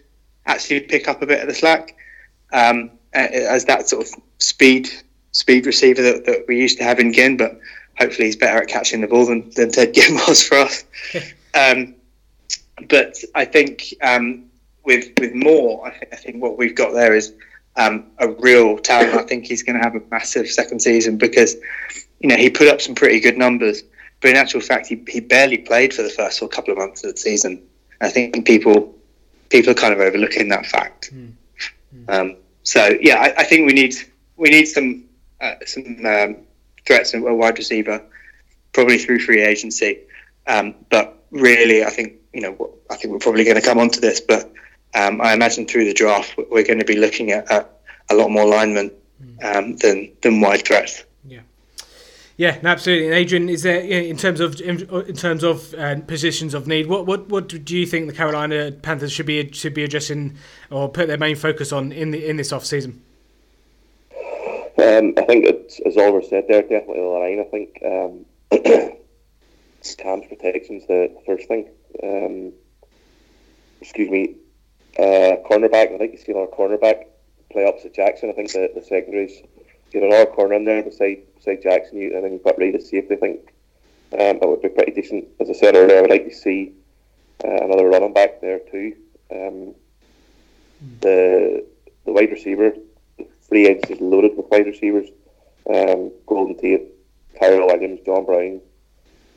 Speaker 6: actually pick up a bit of the slack um, as that sort of speed speed receiver that, that we used to have in Ginn, but hopefully he's better at catching the ball than, than Ted Ginn was for us. um, but I think um, with with Moore, I, th- I think what we've got there is um, a real talent. I think he's going to have a massive second season because you know he put up some pretty good numbers, but in actual fact he, he barely played for the first or couple of months of the season. I think people people are kind of overlooking that fact. Um, so yeah, I, I think we need we need some uh, some um, threats and a wide receiver, probably through free agency. Um, but really, I think you know I think we're probably going to come onto this, but um, I imagine through the draft we- we're going to be looking at, at a lot more linemen um, than than wide threats.
Speaker 2: Yeah, no, absolutely. And Adrian, is there in terms of in, in terms of uh, positions of need? What what what do you think the Carolina Panthers should be should be addressing or put their main focus on in the in this off season?
Speaker 5: Um, I think it's, as Oliver said there, definitely the line. I think um, Cam's protection's the first thing. Um, excuse me, uh, cornerback. I think you see another cornerback play opposite Jackson. I think the, the secondaries get another corner in there beside beside Jackson, you, and then you've got Ray to safety. I think um, that would be pretty decent. As I said earlier, I would like to see uh, another running back there too. Um, the the wide receiver the free agency is loaded with wide receivers. Um, Golden Tate, Tyrell Williams, John Brown,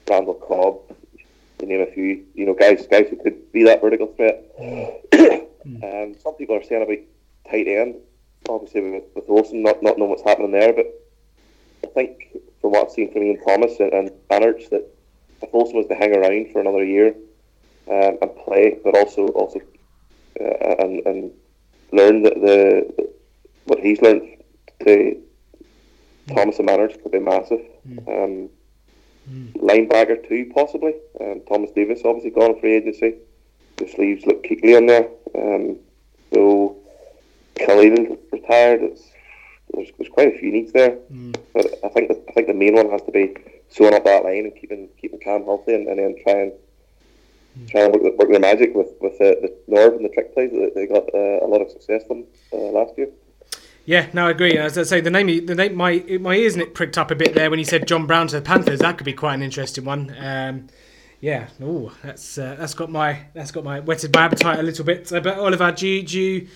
Speaker 5: Randall Cobb, to name a few. You know, guys, guys who could be that vertical threat. Um, some people are saying about tight end, obviously with, with Olsen not not knowing what's happening there, but I think from what I've seen from Ian Thomas and, and Manhertz that if Olsen was to hang around for another year um, and play, but also also uh, and and learn the, the, the what he's learned to Thomas and Manhertz could be massive. Um, Linebacker too, possibly. Um, Thomas Davis obviously gone on free agency. The sleeves look Kuechly on there. Um, so Kalil retired. It's, there's, there's quite a few needs there, but I think the, I think the main one has to be sewing up that line and keeping keeping Cam healthy, and, and then try and try and work, the- work their magic with with the, the Norv and the trick plays that they got uh, a lot of success from uh, last year.
Speaker 2: Yeah, no, I agree. As I say, the name, the name, my my ears pricked up a bit there when he said John Brown to the Panthers. That could be quite an interesting one. Um, yeah, oh, that's uh, that's got my that's got my whetted my appetite a little bit. Uh, but Oliver, do you do you,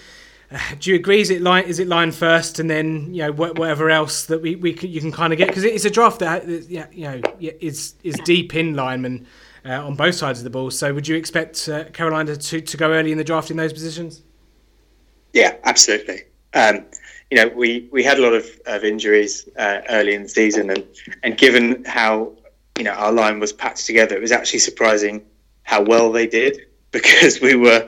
Speaker 2: uh, do you agree? Is it line is it line first, and then you know wha- whatever else that we, we could, you can kind of get because it's a draft that uh, yeah you know is is deep in linemen uh, on both sides of the ball. So would you expect uh, Carolina to, to go early in the draft in those positions?
Speaker 6: Yeah, absolutely. Um, you know, we, we had a lot of, of injuries early in the season, and, and given how you know our line was patched together, it was actually surprising how well they did because we were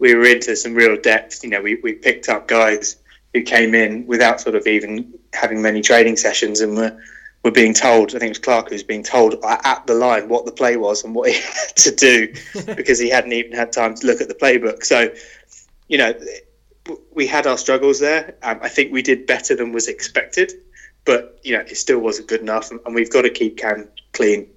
Speaker 6: we were into some real depth. You know, we, we picked up guys who came in without sort of even having many training sessions, and were were being told. I think it was Clark who was being told at the line what the play was and what he had to do because he hadn't even had time to look at the playbook. So, you know we had our struggles there. Um, I think we did better than was expected, but you know it still wasn't good enough, and, and we've got to keep Cam clean,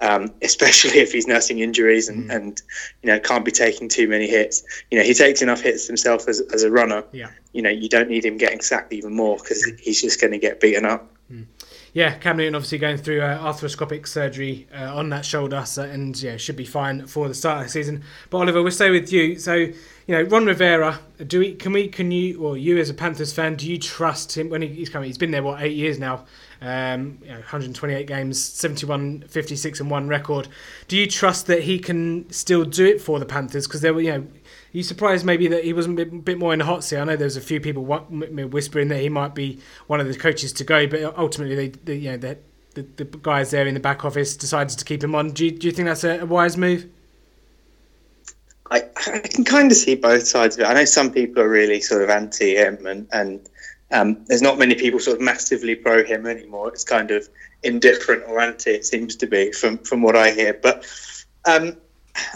Speaker 6: um, especially if he's nursing injuries and, mm. and you know can't be taking too many hits. You know he takes enough hits himself as, as a runner.
Speaker 2: Yeah.
Speaker 6: You know you don't need him getting sacked even more because he's just going to get beaten up.
Speaker 2: Mm yeah, Cam Newton obviously going through uh, arthroscopic surgery uh, on that shoulder, so, and yeah, should be fine for the start of the season. But Oliver, we'll stay with you. So, you know, Ron Rivera, do we can we can you or you as a Panthers fan, do you trust him when he's coming? He's been there what eight years now. Um, you know, 128 games, 71, 56 and one record. Do you trust that he can still do it for the Panthers? Because there were, you know, you surprised maybe that he wasn't a bit, more in the hot seat? I know there was a few people whispering that he might be one of the coaches to go, but ultimately, they, they you know, the, the, the guys there in the back office decided to keep him on. Do you, do you think that's a, a wise move?
Speaker 6: I, I can kind of see both sides of it. I know some people are really sort of anti him, and and um, there's not many people sort of massively pro him anymore. It's kind of indifferent or anti. It seems to be from from what I hear. But um,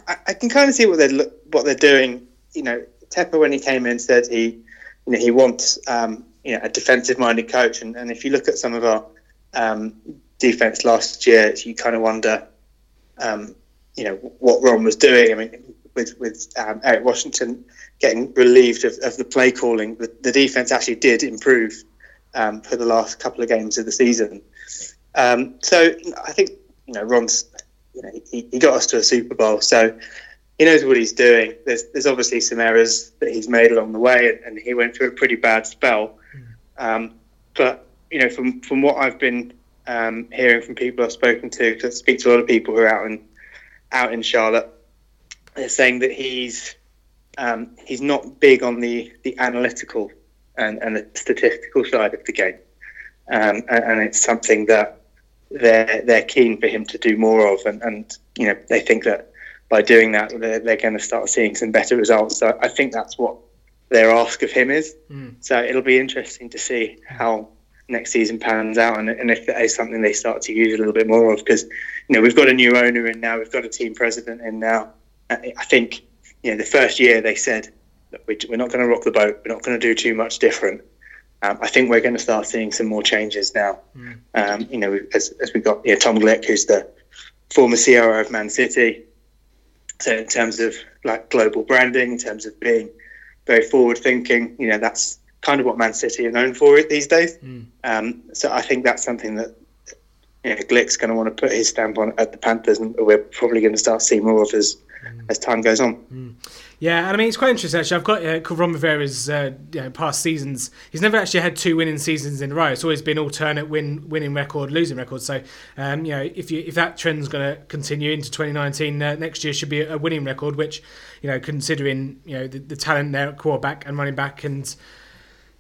Speaker 6: I, I, can kind of see what they're what they're doing. You know, Tepper when he came in said he, you know, he wants um, you know a defensive-minded coach, and, and if you look at some of our um, defense last year, you kind of wonder, um, you know, what Ron was doing. I mean, with with um, Eric Washington getting relieved of, of the play calling, the, the defense actually did improve um, for the last couple of games of the season. Um, so I think you know Ron's you know, he, he got us to a Super Bowl, so he knows what he's doing. There's there's obviously some errors that he's made along the way, and, he went through a pretty bad spell. Um, but you know, from from what I've been um, hearing from people I've spoken to, I speak to a lot of people who are out in out in Charlotte, saying that he's um, he's not big on the the analytical and, and the statistical side of the game, um, and, and, it's something that they're they're keen for him to do more of, and, and you know they think that by doing that they're, they're going to start seeing some better results. So I think that's what their ask of him is. Mm. So it'll be interesting to see how next season pans out, and, and if that is something they start to use a little bit more of, because you know we've got a new owner in now, we've got a team president in now. I think you know the first year they said we're not going to rock the boat, we're not going to do too much different. Um, I think we're going to start seeing some more changes now. Mm. Um, you know, as, as we got you know, Tom Glick, who's the former COO of Man City. So in terms of like global branding, in terms of being very forward thinking, you know, that's kind of what Man City are known for these days. Mm. Um, so I think that's something that you know, Glick's going to want to put his stamp on at the Panthers, and we're probably going to start seeing more of as mm. as time goes on.
Speaker 2: Mm. Yeah, and I mean it's quite interesting actually. I've got uh, Ron Rivera's uh, you know, past seasons. He's never actually had two winning seasons in a row. It's always been alternate win winning record, losing record. So um, you know if you if that trend's going to continue into 2019, uh, next year should be a winning record. Which you know considering you know the, the talent there at quarterback and running back and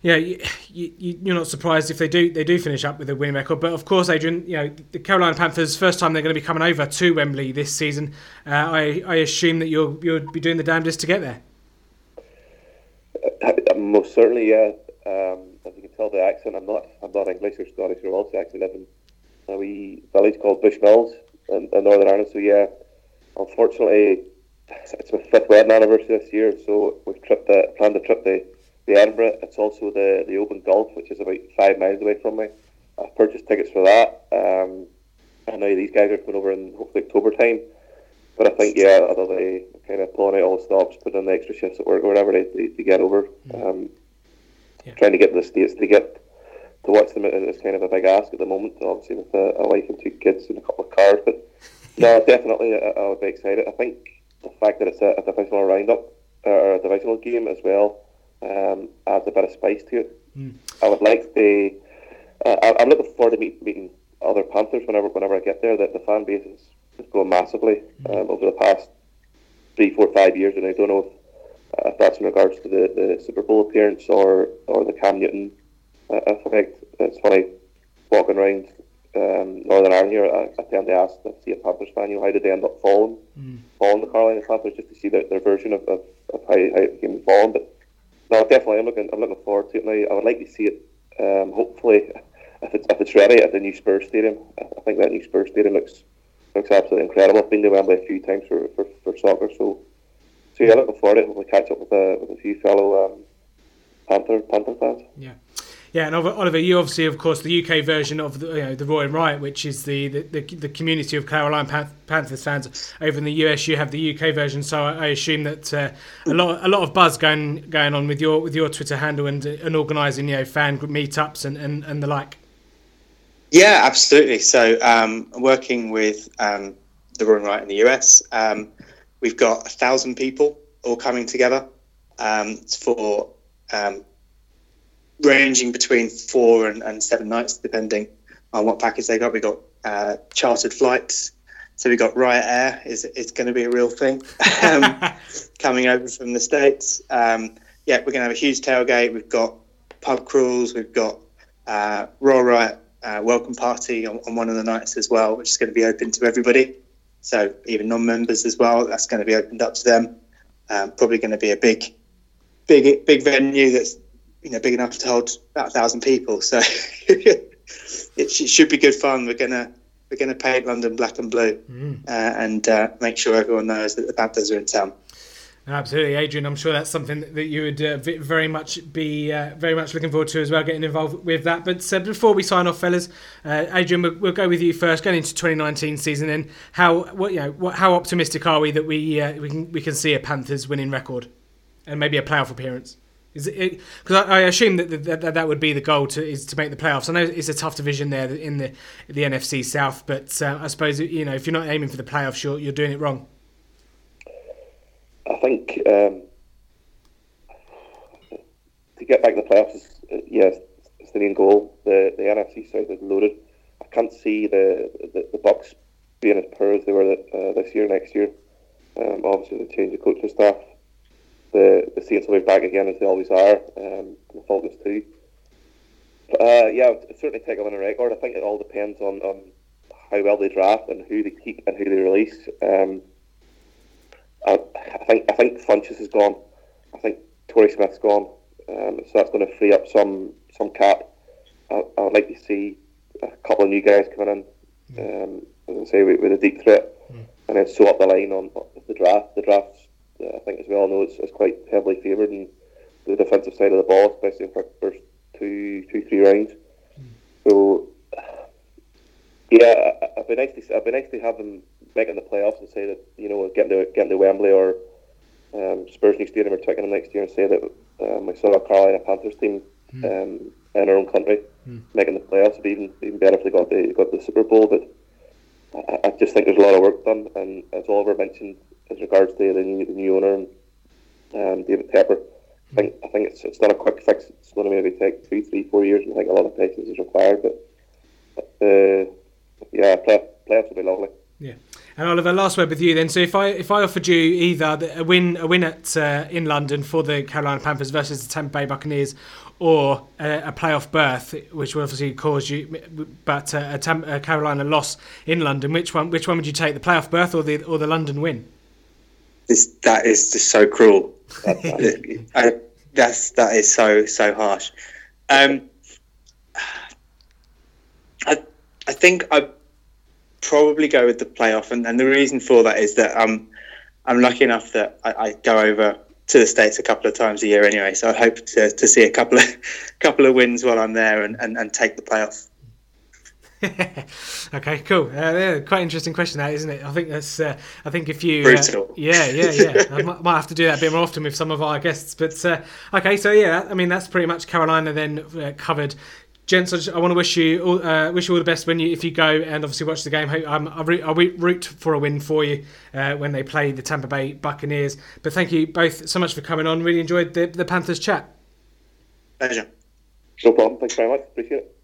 Speaker 2: yeah, you, you, you're not surprised if they do they do finish up with a winning record. But of course, Adrian, you know the Carolina Panthers first time they're going to be coming over to Wembley this season. Uh, I, I assume that you'll you'll be doing the damnedest to get there.
Speaker 5: Uh, most certainly, yeah. Um, as you can tell the accent, I'm not I'm not English or Scottish or Welsh. I actually live in a wee village called Bushmills in, in Northern Ireland. So yeah, unfortunately, it's my fifth wedding anniversary this year. So we've tripped uh, planned a trip to the Edinburgh. It's also the the Open Golf, which is about five miles away from me. I've purchased tickets for that. Um, I know these guys are coming over in hopefully October time. But I think yeah, although they kind of pulling out all the stops, putting in the extra shifts at work or whatever to, to, to get over. Mm. Um, yeah. Trying to get to the states to get to watch them is kind of a big ask at the moment. Obviously with a, a wife and two kids and a couple of cars, but no, definitely I, I would be excited. I think the fact that it's a, a divisional roundup or a divisional game as well um, adds a bit of spice to it. Mm. I would like to. Uh, I, am looking forward to meet, meeting other Panthers whenever whenever I get there. That the fan base is, is growing massively mm. um, over the past three, four, five years, and I don't know if, uh, if that's in regards to the, the Super Bowl appearance or or the Cam Newton uh, effect. It's funny walking around um, Northern Ireland here. I, I tend to ask to see a Panthers fan, you know, how did they end up falling, mm. falling the Carolina Panthers, just to see their, their version of, of, of how, how it became fallen. But no, definitely. I'm looking. I'm looking forward to it now. I would like to see it. Um, hopefully, if it's if it's ready at the new Spurs stadium, I think that new Spurs stadium looks looks absolutely incredible. I've been to Wembley a few times for, for, for soccer, so so yeah, looking forward to it. We'll catch up with a with a few fellow um, Panther Panther fans.
Speaker 2: Yeah. Yeah, and Oliver, you obviously, of course, the UK version of the, you know, the Roaring Riot, which is the, the, the, community of Carolina Panthers fans. Over in the US, you have the UK version, so I, assume that uh, a lot a lot of buzz going going on with your with your Twitter handle and and organising you know fan meetups and, and, and the like.
Speaker 6: Yeah, absolutely. So, um, working with um, the Roaring Riot in the US, um, we've got a thousand people all coming together um, for um, ranging between four and, and, seven nights, depending on what package they got. We got uh, chartered flights, so we got Riot Air. is it's going to be a real thing um, coming over from the states. Um, yeah, we're going to have a huge tailgate. We've got pub crawls. We've got uh, Raw Riot uh, welcome party on, on, one of the nights as well, which is going to be open to everybody. So even non-members as well, that's going to be opened up to them. Um, probably going to be a big, big, big venue that's you know big enough to hold about a thousand people. So it, should be good fun. We're gonna we're gonna paint London black and blue mm. uh, and uh, make sure everyone knows that the Panthers are in town.
Speaker 2: Absolutely, Adrian. I'm sure that's something that you would uh, very much be uh, very much looking forward to as well, getting involved with that. But uh, before we sign off, fellas, uh, Adrian, we'll, we'll, go with you first, going into 2019 season. And how what you know, what, how optimistic are we that we uh, we can we can see a Panthers winning record and maybe a playoff appearance? Is it because I, I, assume that, that that would be the goal to is to make the playoffs. I know it's a tough division there in the the NFC South, but uh, I suppose you know if you're not aiming for the playoffs, you're you're doing it wrong.
Speaker 5: I think um, to get back to the playoffs, is, uh, yes, it's the main goal. The the NFC South is loaded. I can't see the the, the Bucks being as poor as they were uh, this year, next year. Um, obviously, the change of coaching staff the the Saints will be back again as they always are. Um, the Falcons too. Uh, yeah, certainly take a winning record. I think it all depends on, on how well they draft and who they keep and who they release. Um, I, I, think I think Funchess is gone. I think Torrey Smith's gone. Um, so that's going to free up some some cap. I, would like to see a couple of new guys coming in. Um, as I say, with, with a deep threat, mm. and then sew up the line on, on the draft. The draft's I think, as we all know, it's, it's quite heavily favoured in the defensive side of the ball, especially in the first two, two, three rounds. Mm. So, yeah, it'd be nice to it'd be nice to have them making the playoffs and say that you know getting to getting to Wembley or um, Spurs New Stadium or them next year and say that um, we saw a Carolina Panthers team mm. um, in our own country mm. making the playoffs. It'd be even even better if they got the got the Super Bowl, but. I, I just think there's a lot of work done, and as Oliver mentioned, as regards to the new, the new owner and um, David Tepper. I think I think it's it's not a quick fix. It's going to maybe take three, three, four years. And I think a lot of patience is required. But uh, yeah, play, playoffs will be lovely.
Speaker 2: Yeah. And Oliver, last word with you then. So if I if I offered you either a win a win at uh, in London for the Carolina Panthers versus the Tampa Bay Buccaneers, or a, a playoff berth, which will obviously cause you, but uh, a, Tam- a Carolina loss in London, which one which one would you take, the playoff berth or the or the London win?
Speaker 6: This that is just so cruel. I, that's that is so so harsh. Um, I I think I probably go with the playoff, and, and the reason for that is that I'm I'm lucky enough that I, I, go over to the states a couple of times a year anyway. So I hope to, to see a couple of couple of wins while I'm there and, and, and take the playoff.
Speaker 2: okay, cool. Uh, yeah, quite interesting question, that isn't it? I think that's. Uh, I think if you. Uh, yeah, yeah, yeah. I might, might, have to do that a bit more often with some of our guests. But uh, okay, so yeah, I mean that's pretty much Carolina then uh, covered. Gents, I, just, I, want to wish you all, uh, wish you all the best when you if you go and obviously watch the game. Um, I, root, I root for a win for you when they play the Tampa Bay Buccaneers. But thank you both so much for coming on. Really enjoyed the, the Panthers chat.
Speaker 6: Pleasure.
Speaker 5: No problem. Thanks very much. Appreciate it.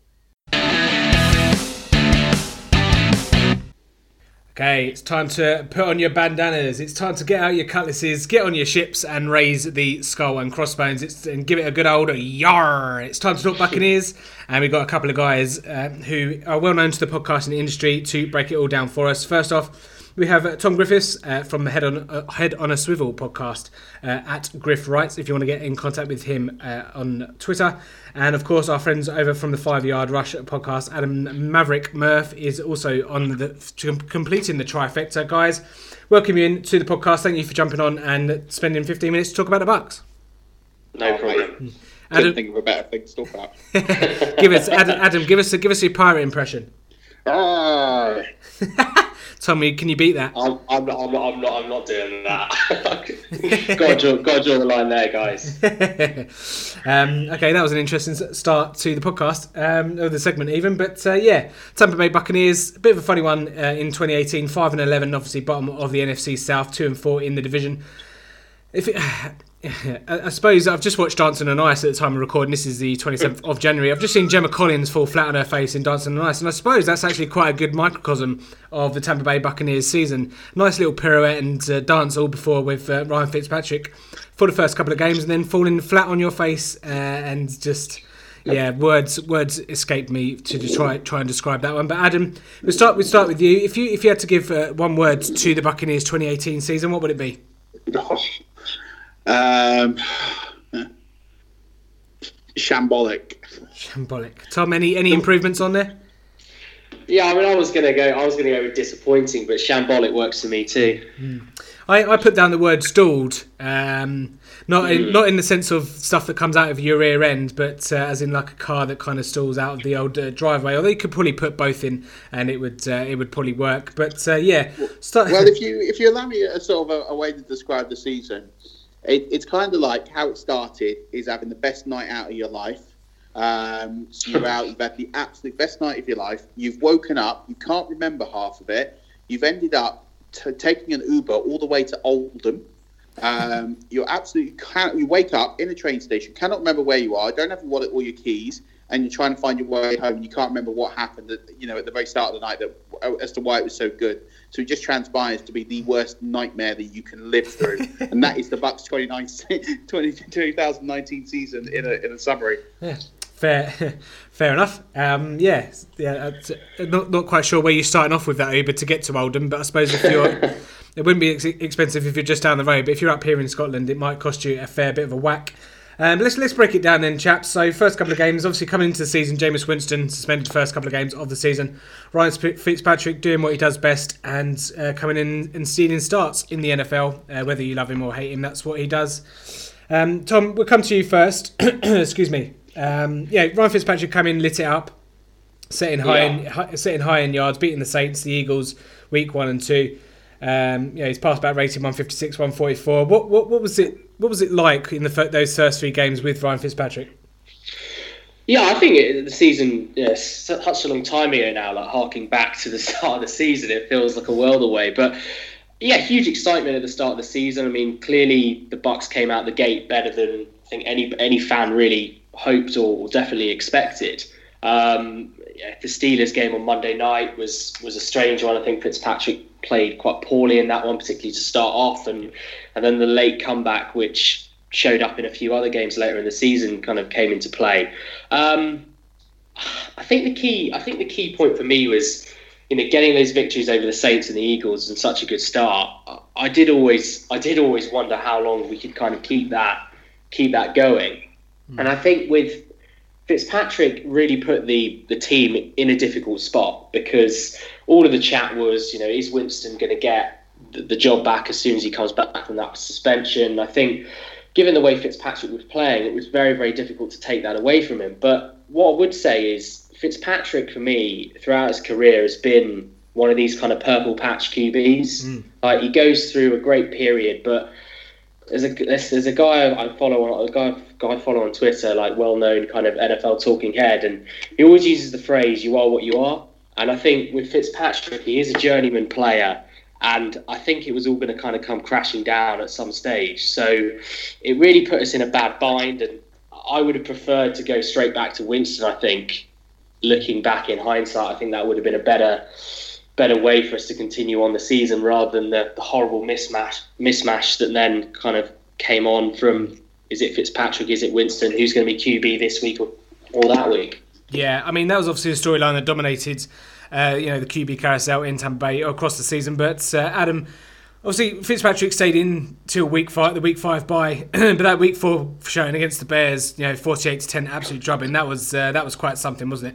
Speaker 2: Okay, it's time to put on your bandanas. It's time to get out your cutlasses, get on your ships, and raise the skull and crossbones. It's, and give it a good old yar. It's time to talk Buccaneers, and we've got a couple of guys uh, who are well known to the podcasting industry to break it all down for us. First off, we have uh, Tom Griffiths uh, from the Head on uh, Head on a Swivel podcast uh, at Griff Writes. If you want to get in contact with him uh, on Twitter, and of course our friends over from the Five Yard Rush podcast, Adam Maverick Murph is also on the completing the trifecta. Guys, welcome you in to the podcast. Thank you for jumping on and spending 15 minutes to talk about the Bucks.
Speaker 5: No problem.
Speaker 7: Couldn't think of a better thing to talk about.
Speaker 2: give us Adam, Adam. Give us a, give us your pirate impression.
Speaker 7: Ah,
Speaker 2: Tommy, can you beat that?
Speaker 8: I'm, I'm, not, I'm, not, I'm not. I'm not doing that. got to draw, got to draw the line there, guys.
Speaker 2: um, okay, that was an interesting start to the podcast, um, or the segment even. But uh, yeah, Tampa Bay Buccaneers, a bit of a funny one uh, in 2018, five and 11, obviously bottom of the NFC South, two and four in the division. If it, I suppose I've just watched Dancing on Ice at the time of recording. This is the 27th of January. I've just seen Gemma Collins fall flat on her face in Dancing on Ice, and I suppose that's actually quite a good microcosm of the Tampa Bay Buccaneers season. Nice little pirouette and uh, dance all before with uh, Ryan Fitzpatrick for the first couple of games, and then falling flat on your face uh, and just. Yeah, words words escaped me to try try and describe that one. But Adam, we start we start with you. If you if you had to give uh, one word to the Buccaneers 2018 season, what would it be?
Speaker 7: Um, shambolic.
Speaker 2: Shambolic. Tom, any any improvements on there?
Speaker 8: Yeah, I mean, I was gonna go. I was gonna go with disappointing, but shambolic works for me too.
Speaker 2: I, I put down the word stalled, um, not in, not in the sense of stuff that comes out of your rear end, but uh, as in like a car that kind of stalls out of the old uh, driveway. Although you could probably put both in, and it would uh, it would probably work. But uh, yeah, start.
Speaker 7: Well, if you if you allow me a sort of a, a way to describe the season, it, it's kind of like how it started is having the best night out of your life. Um, so you're out, you've had the absolute best night of your life. You've woken up, you can't remember half of it. You've ended up t- taking an Uber all the way to Oldham. Um, you're absolutely can't, you wake up in a train station, cannot remember where you are, don't have your wallet or your keys, and you're trying to find your way home. You can't remember what happened, at, you know, at the very start of the night that as to why it was so good. So it just transpires to be the worst nightmare that you can live through, and that is the Bucks 2019 season in a in a summary.
Speaker 2: Yeah, fair, fair enough. Um, yeah, yeah. uh, Not not quite sure where you're starting off with that Uber to get to Oldham, but I suppose if you're, it wouldn't be ex- expensive if you're just down the road. But if you're up here in Scotland, it might cost you a fair bit of a whack. Um, let's let's break it down then, chaps. So first couple of games, obviously coming into the season, Jameis Winston suspended first couple of games of the season. Ryan Fitzpatrick doing what he does best and uh, coming in and stealing starts in the NFL. Uh, whether you love him or hate him, that's what he does. Um, Tom, we'll come to you first. Excuse me. Um, yeah, Ryan Fitzpatrick come in, lit it up, setting high, in, hi, setting high in yards, beating the Saints, the Eagles, week one and two. Um, yeah, his pass back rating 156, 144. What, what what was it? What was it like in the those first three games with Ryan Fitzpatrick?
Speaker 8: Yeah, I think it, the season, yeah, such a long time ago now, like harking back to the start of the season, it feels like a world away. But yeah, huge excitement at the start of the season. I mean, clearly the Bucks came out the gate better than I think any any fan really hoped or, or definitely expected. Um, yeah, the Steelers game on Monday night was was a strange one. I think Fitzpatrick played quite poorly in that one, particularly to start off, and and then the late comeback, which showed up in a few other games later in the season, kind of came into play. Um, I think the key, I think the key point for me was, you know, getting those victories over the Saints and the Eagles and such a good start. I did always, I did always wonder how long we could kind of keep that, keep that going. Mm. And I think with Fitzpatrick really put the the team in a difficult spot because all of the chat was, you know, is Winston going to get the, the job back as soon as he comes back from that suspension? I think given the way Fitzpatrick was playing, it was very, very difficult to take that away from him. But what I would say is Fitzpatrick, for me, throughout his career, has been one of these kind of purple patch QBs. Mm. Like he goes through a great period, but there's a there's a guy I follow on a guy guy I follow on Twitter, like well known kind of NFL talking head, and he always uses the phrase "you are what you are." And I think with Fitzpatrick, he is a journeyman player and I think it was all going to kind of come crashing down at some stage. So it really put us in a bad bind, and I would have preferred to go straight back to Winston. I think, looking back in hindsight, I think that would have been a better better way for us to continue on the season rather than the, the horrible mismatch mismatch that then kind of came on from is it Fitzpatrick, is it Winston, who's going to be QB this week or, or that week.
Speaker 2: Yeah, I mean that was obviously a storyline that dominated uh, you know, the QB carousel in Tampa Bay across the season. But uh, Adam, obviously Fitzpatrick stayed in till week five, the week five bye, but that week four showing against the Bears, you know, forty-eight to ten, absolute drubbing. That was uh, that was quite something, wasn't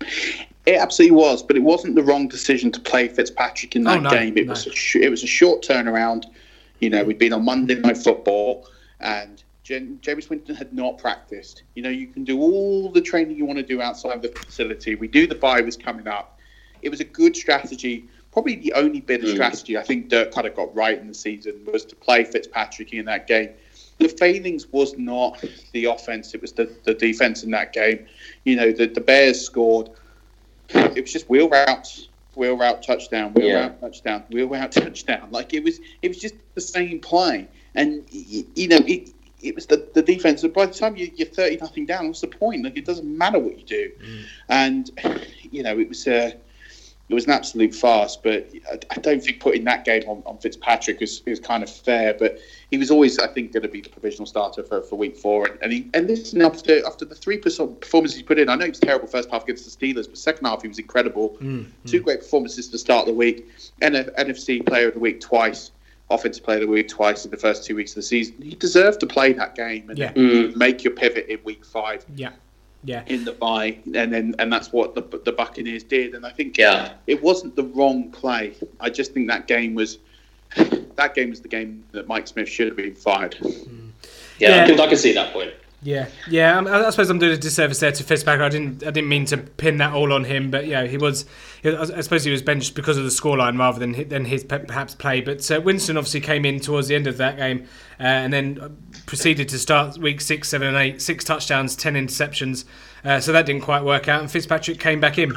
Speaker 2: it?
Speaker 7: It absolutely was, but it wasn't the wrong decision to play Fitzpatrick in that oh, no, game. It no. was a sh- it was a short turnaround. You know, we'd been on Monday Night Football, and Jen, Jameis Winston had not practiced. You know, you can do all the training you want to do outside the facility. We do the bye was coming up. It was a good strategy. Probably the only bit of mm. strategy I think Dirk kind of got right in the season was to play Fitzpatrick in that game. The failings was not the offense; it was the, the defense in that game. You know, the, the Bears scored. It was just wheel routes, wheel route touchdown, wheel
Speaker 8: Yeah.
Speaker 7: route touchdown, wheel route touchdown. Like it was, it was just the same play, and you know, it, it was the, the defense. By the time you, you're thirty nothing down, what's the point? Like it doesn't matter what you do, mm. and you know, it was uh, it was an absolute farce. But I, I don't think putting that game on, on Fitzpatrick is, is kind of fair. But he was always, I think, going to be the provisional starter for, for week four. And, and he and listen after after the three performances he put in, I know he was terrible first half against the Steelers, but second half he was incredible. Mm, Two mm. great performances to start the week. NF, NFC Player of the Week twice. Offensive Player of the Week twice in the first two weeks of the season. He deserved to play that game and
Speaker 2: Yeah.
Speaker 8: Mm.
Speaker 7: make your pivot in week five
Speaker 2: Yeah, yeah,
Speaker 7: in the bye, and then and that's what the the Buccaneers did. And I think
Speaker 8: Yeah.
Speaker 7: it wasn't the wrong play. I just think that game was that game was the game that Mike Smith should have been fired.
Speaker 8: Yeah,
Speaker 2: Yeah.
Speaker 8: I, can, I can see that point.
Speaker 2: Yeah, yeah. I, I suppose I'm doing a disservice there to Fitzpatrick. I didn't, I didn't mean to pin that all on him, but yeah, he was. I suppose he was benched because of the scoreline rather than hi- than his perhaps play. But uh, Winston obviously came in towards the end of that game uh, and then uh, proceeded to start week six, seven, and eight, six touchdowns, ten interceptions. Uh, so that didn't quite work out, and Fitzpatrick came back in.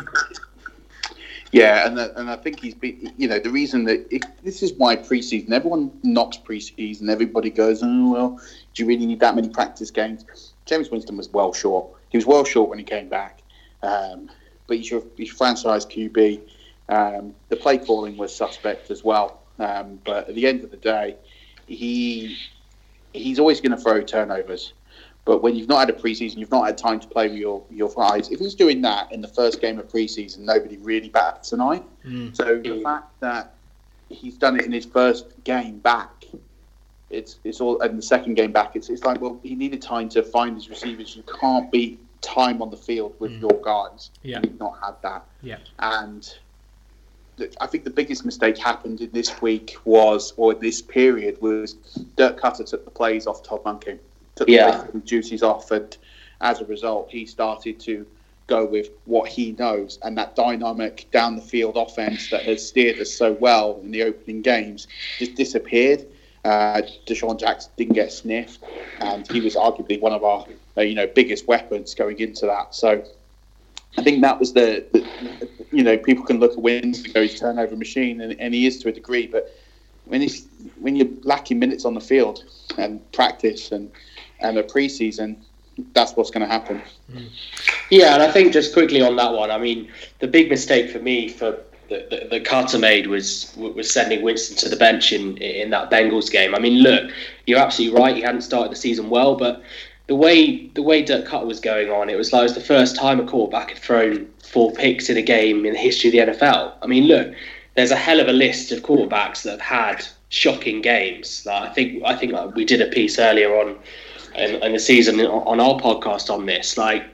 Speaker 7: Yeah, and and I think he's been. You know, the reason that it, this is why preseason. Everyone knocks preseason. Everybody goes, "Oh well, do you really need that many practice games?" Jameis Winston was well short. He was well short when he came back. Um, but he's your, he's your franchise QB. Um, the play calling was suspect as well. Um, but at the end of the day, he he's always going to throw turnovers. But when you've not had a preseason, you've not had time to play with your your guys. If he's doing that in the first game of preseason, nobody really bats an eye. So the fact that he's done it in his first game back, it's it's all and the second game back, it's it's like well, he needed time to find his receivers. You can't beat time on the field with mm. your guys.
Speaker 2: Yeah.
Speaker 7: You've not had that.
Speaker 2: Yeah.
Speaker 7: And the- I think the biggest mistake happened in this week was, or this period, was Dirk Koetter took the plays off Todd Monken, took
Speaker 8: Yeah.
Speaker 7: the duties off, and as a result, he started to go with what he knows, and that dynamic down the field offense that has steered us so well in the opening games just disappeared. Uh, DeSean Jackson didn't get sniffed, and he was arguably one of our, uh, you know, biggest weapons going into that. So I think that was the, the you know, people can look at wins and go, he's turnover machine, and, and he is to a degree. But when he's when you're lacking minutes on the field and practice and and a preseason, that's what's going to happen.
Speaker 8: Yeah, and I think just quickly on that one, I mean, the big mistake for me for that, that, Koetter made was was sending Winston to the bench in in that Bengals game. I mean, look, you're absolutely right. He hadn't started the season well, but the way the way Dirk Koetter was going on, it was like it was the first time a quarterback had thrown four picks in a game in the history of the NFL. I mean, look, there's a hell of a list of quarterbacks that have had shocking games. Like I think I think like, we did a piece earlier on in, in the season on our podcast on this. Like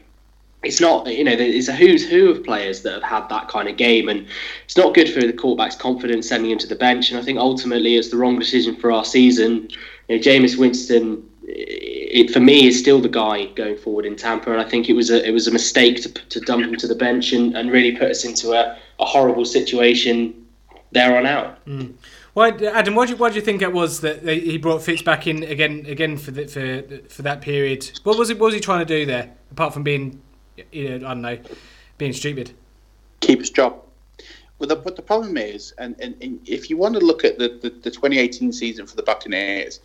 Speaker 8: it's not you know it's a who's who of players that have had that kind of game and it's not good for the quarterback's confidence sending him to the bench and I think ultimately it's the wrong decision for our season you know Jameis Winston it, for me is still the guy going forward in Tampa and I think it was a it was a mistake to, to dump him to the bench and, and really put us into a, a horrible situation there on out mm.
Speaker 2: Why, Adam? Why do you, why do you think it was that he brought Fitz back in again again for the, for for that period? What was it? What was he trying to do there apart from being, you know, I don't know, being stupid?
Speaker 7: keep his job. Well, the, but the problem is, and, and, and if you want to look at the, the, the 2018 season for the Buccaneers,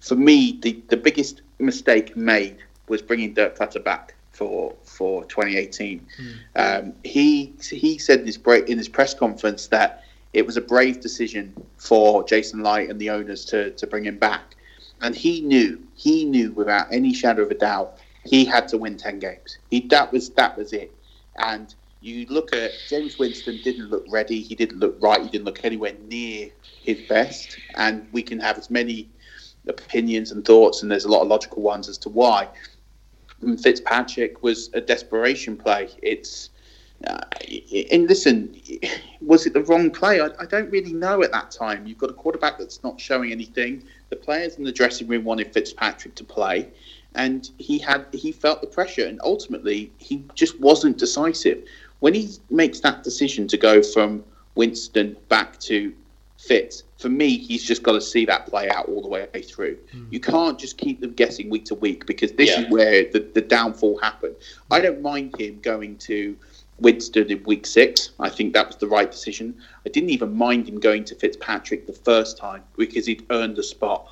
Speaker 7: for me, the, the biggest mistake made was bringing Dirk Koetter back for for 2018. Um, he he said in his, break, in his press conference that it was a brave decision for Jason Licht and the owners to, to bring him back. And he knew, he knew without any shadow of a doubt, he had to win 10 games. He that was that was it. And you look at Jameis Winston didn't look ready, he didn't look right, he didn't look anywhere near his best. And we can have as many opinions and thoughts, and there's a lot of logical ones as to why. And Fitzpatrick was a desperation play. It's uh, and listen, was it the wrong play? I, I don't really know at that time. You've got a quarterback that's not showing anything. The players in the dressing room wanted Fitzpatrick to play, and he had he felt the pressure, and ultimately he just wasn't decisive. When he makes that decision to go from Winston back to Fitz, for me, he's just got to see that play out all the way through. Mm. You can't just keep them guessing week to week because this yeah. is where the, the downfall happened. I don't mind him going to Winston in week six. I think that was the right decision. I didn't even mind him going to Fitzpatrick the first time because he'd earned the spot.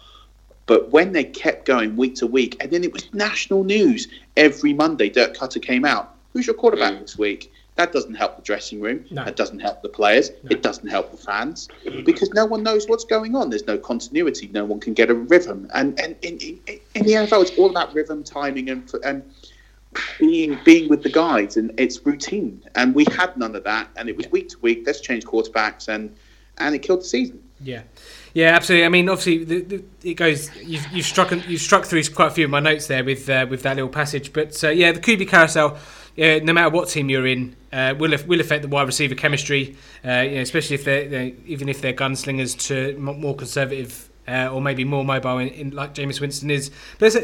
Speaker 7: But when they kept going week to week, and then it was national news every Monday, Dirk Koetter came out. Who's your quarterback mm. this week? That doesn't help the dressing room. No. That doesn't help the players. No. It doesn't help the fans because no one knows what's going on. There's no continuity. No one can get a rhythm. And and in, in, in the NFL, it's all about rhythm, timing, and and being being with the guys, and it's routine. And we had none of that, and it was week to week. Let's change quarterbacks, and and it killed the season.
Speaker 2: Yeah. Yeah, absolutely. I mean, obviously, the, the, it goes. You've, you've struck you've struck through quite a few of my notes there with uh, with that little passage. But uh, yeah, the QB carousel yeah, no matter what team you're in, uh, will will affect the wide receiver chemistry. Uh, you know, especially if they're, they're, even if they're gunslingers to more conservative uh, or maybe more mobile, in, in, like Jameis Winston is. But uh,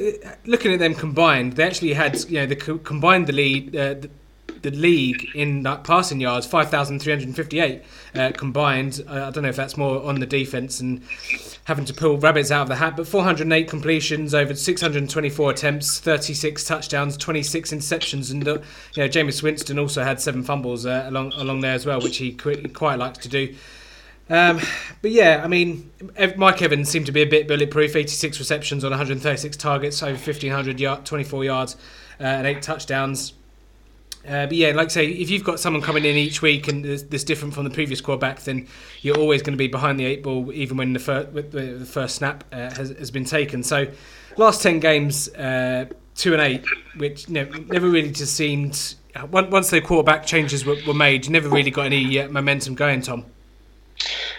Speaker 2: looking at them combined, they actually had you know they combined the lead. Uh, the, the league in that passing yards, 5,358 uh, combined. Uh, I don't know if that's more on the defense and having to pull rabbits out of the hat, but 408 completions over 624 attempts, 36 touchdowns, 26 interceptions, and uh, you know Jameis Winston also had seven fumbles uh, along along there as well, which he quite likes to do. Um, but yeah, I mean, Mike Evans seemed to be a bit bulletproof. 86 receptions on 136 targets, over 1,500 yard, 24 yards, uh, and eight touchdowns. Uh, but yeah, like I say, if you've got someone coming in each week and there's, different from the previous quarterback, then you're always going to be behind the eight ball, even when the first, the first snap uh, has, has been taken. So, last ten games, uh, two and eight, which you know, never really just seemed. Once the quarterback changes were, were made, you never really got any uh, momentum going, Tom.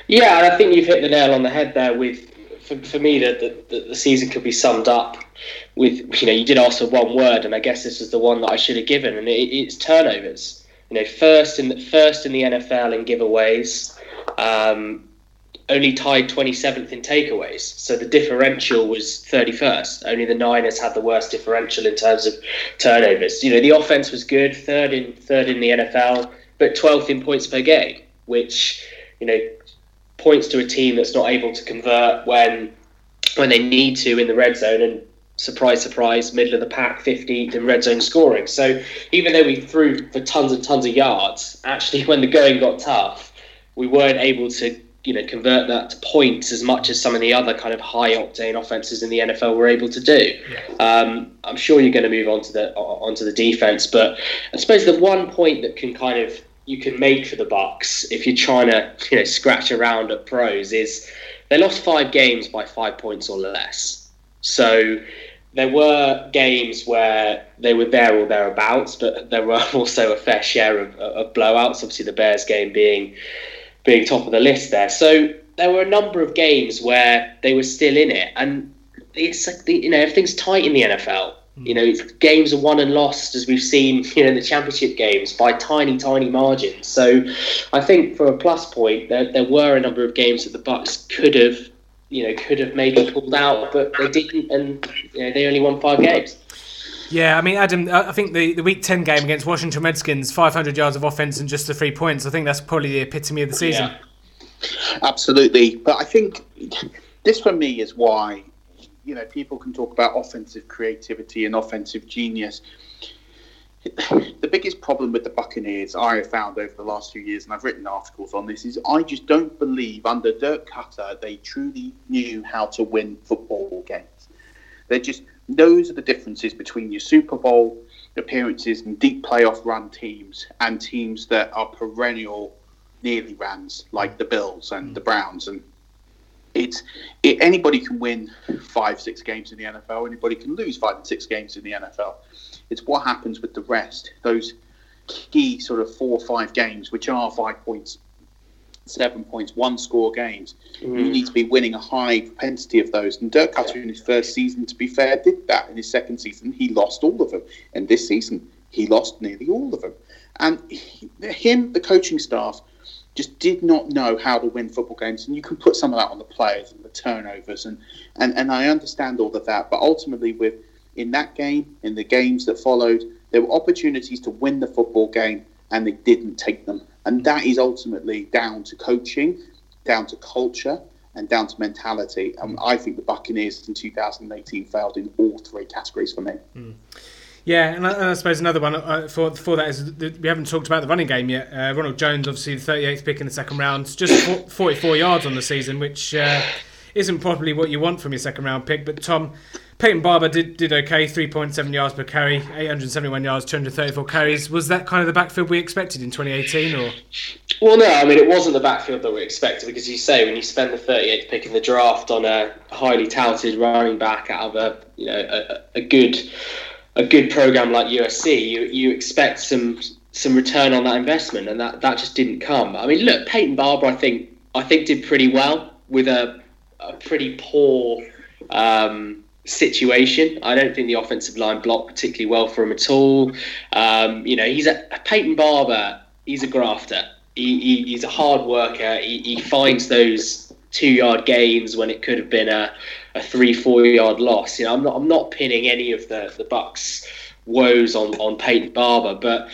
Speaker 8: Yeah, and I think you've hit the nail on the head there. With for, for me, that the the season could be summed up with you know you did ask for one word, and I guess this is the one that I should have given, and it, it's turnovers. You know, first in the first in the NFL in giveaways, um, only tied 27th in takeaways. So the differential was 31st. Only the Niners had the worst differential in terms of turnovers. You know, the offense was good, third in third in the NFL, but 12th in points per game, which you know points to a team that's not able to convert when when they need to in the red zone and surprise, surprise, middle of the pack, 15th in red zone scoring. So even though we threw for tons and tons of yards, actually when the going got tough, we weren't able to you know convert that to points as much as some of the other kind of high octane offenses in the NFL were able to do. Um, I'm sure you're going to move on to the onto the defense, but I suppose the one point that can kind of you can make for the Bucks if you're trying to you know scratch around at pros is they lost five games by five points or less. So there were games where they were there or thereabouts, but there were also a fair share of, of blowouts. Obviously, the Bears game being being top of the list there. So there were a number of games where they were still in it, and it's like the, you know everything's tight in the NFL. Hmm. You know, games are won and lost, as we've seen, you know, in the championship games by tiny, tiny margins. So, I think for a plus point, there, there were a number of games that the Bucks could have you know, could have maybe pulled out, but they didn't, and you know, they only won five games.
Speaker 2: Yeah, I mean, Adam, I think the, the Week 10 game against Washington Redskins, 500 yards of offense and just the three points, I think that's probably the epitome of the season.
Speaker 7: Yeah. Absolutely. But I think this for me is why, you know, people can talk about offensive creativity and offensive genius the biggest problem with the Buccaneers I have found over the last few years, and I've written articles on this, is I just don't believe under Dirk Koetter they truly knew how to win football games. They're just those are the differences between your Super Bowl appearances and deep playoff run teams and teams that are perennial nearly runs like the Bills and the Browns. And it's it, anybody can win five six games in the NFL anybody can lose five and six games in the NFL it's what happens with the rest. Those key sort of four or five games, which are five points, seven points, one score games. Mm. You need to be winning a high propensity of those. And Dirk Koetter in his first season, to be fair, did that. In his second season, he lost all of them. And this season, he lost nearly all of them. And he, him, the coaching staff, just did not know how to win football games. And you can put some of that on the players and the turnovers, and, and, and I understand all of that. But ultimately, with in that game, in the games that followed, there were opportunities to win the football game, and they didn't take them. And that is ultimately down to coaching, down to culture, and down to mentality. And I think the Buccaneers in 2018 failed in all three categories for me.
Speaker 2: Mm. Yeah, and I, and I, suppose another one uh, for for that is that we haven't talked about the running game yet. Uh, Ronald Jones, obviously the 38th pick in the second round, just 44 yards on the season, which uh, isn't probably what you want from your second round pick. But Tom, Peyton Barber did did okay, 3.7 yards per carry, 871 yards, 234 carries. Was that kind of the backfield we expected in 2018, or?
Speaker 8: Well, no, I mean it wasn't the backfield that we expected because you say when you spend the 38th pick in the draft on a highly touted running back out of a you know a, a good a good program like USC, you you expect some some return on that investment, and that, that just didn't come. I mean, look, Peyton Barber, I think I think did pretty well with a, a pretty poor um, situation. I don't think the offensive line blocked particularly well for him at all. Um, you know, he's a Peyton Barber. He's a grafter. He, he, he's a hard worker. He, he finds those two yard gains when it could have been a a three four yard loss. You know, I'm not I'm not pinning any of the the Bucks woes on on Peyton Barber, but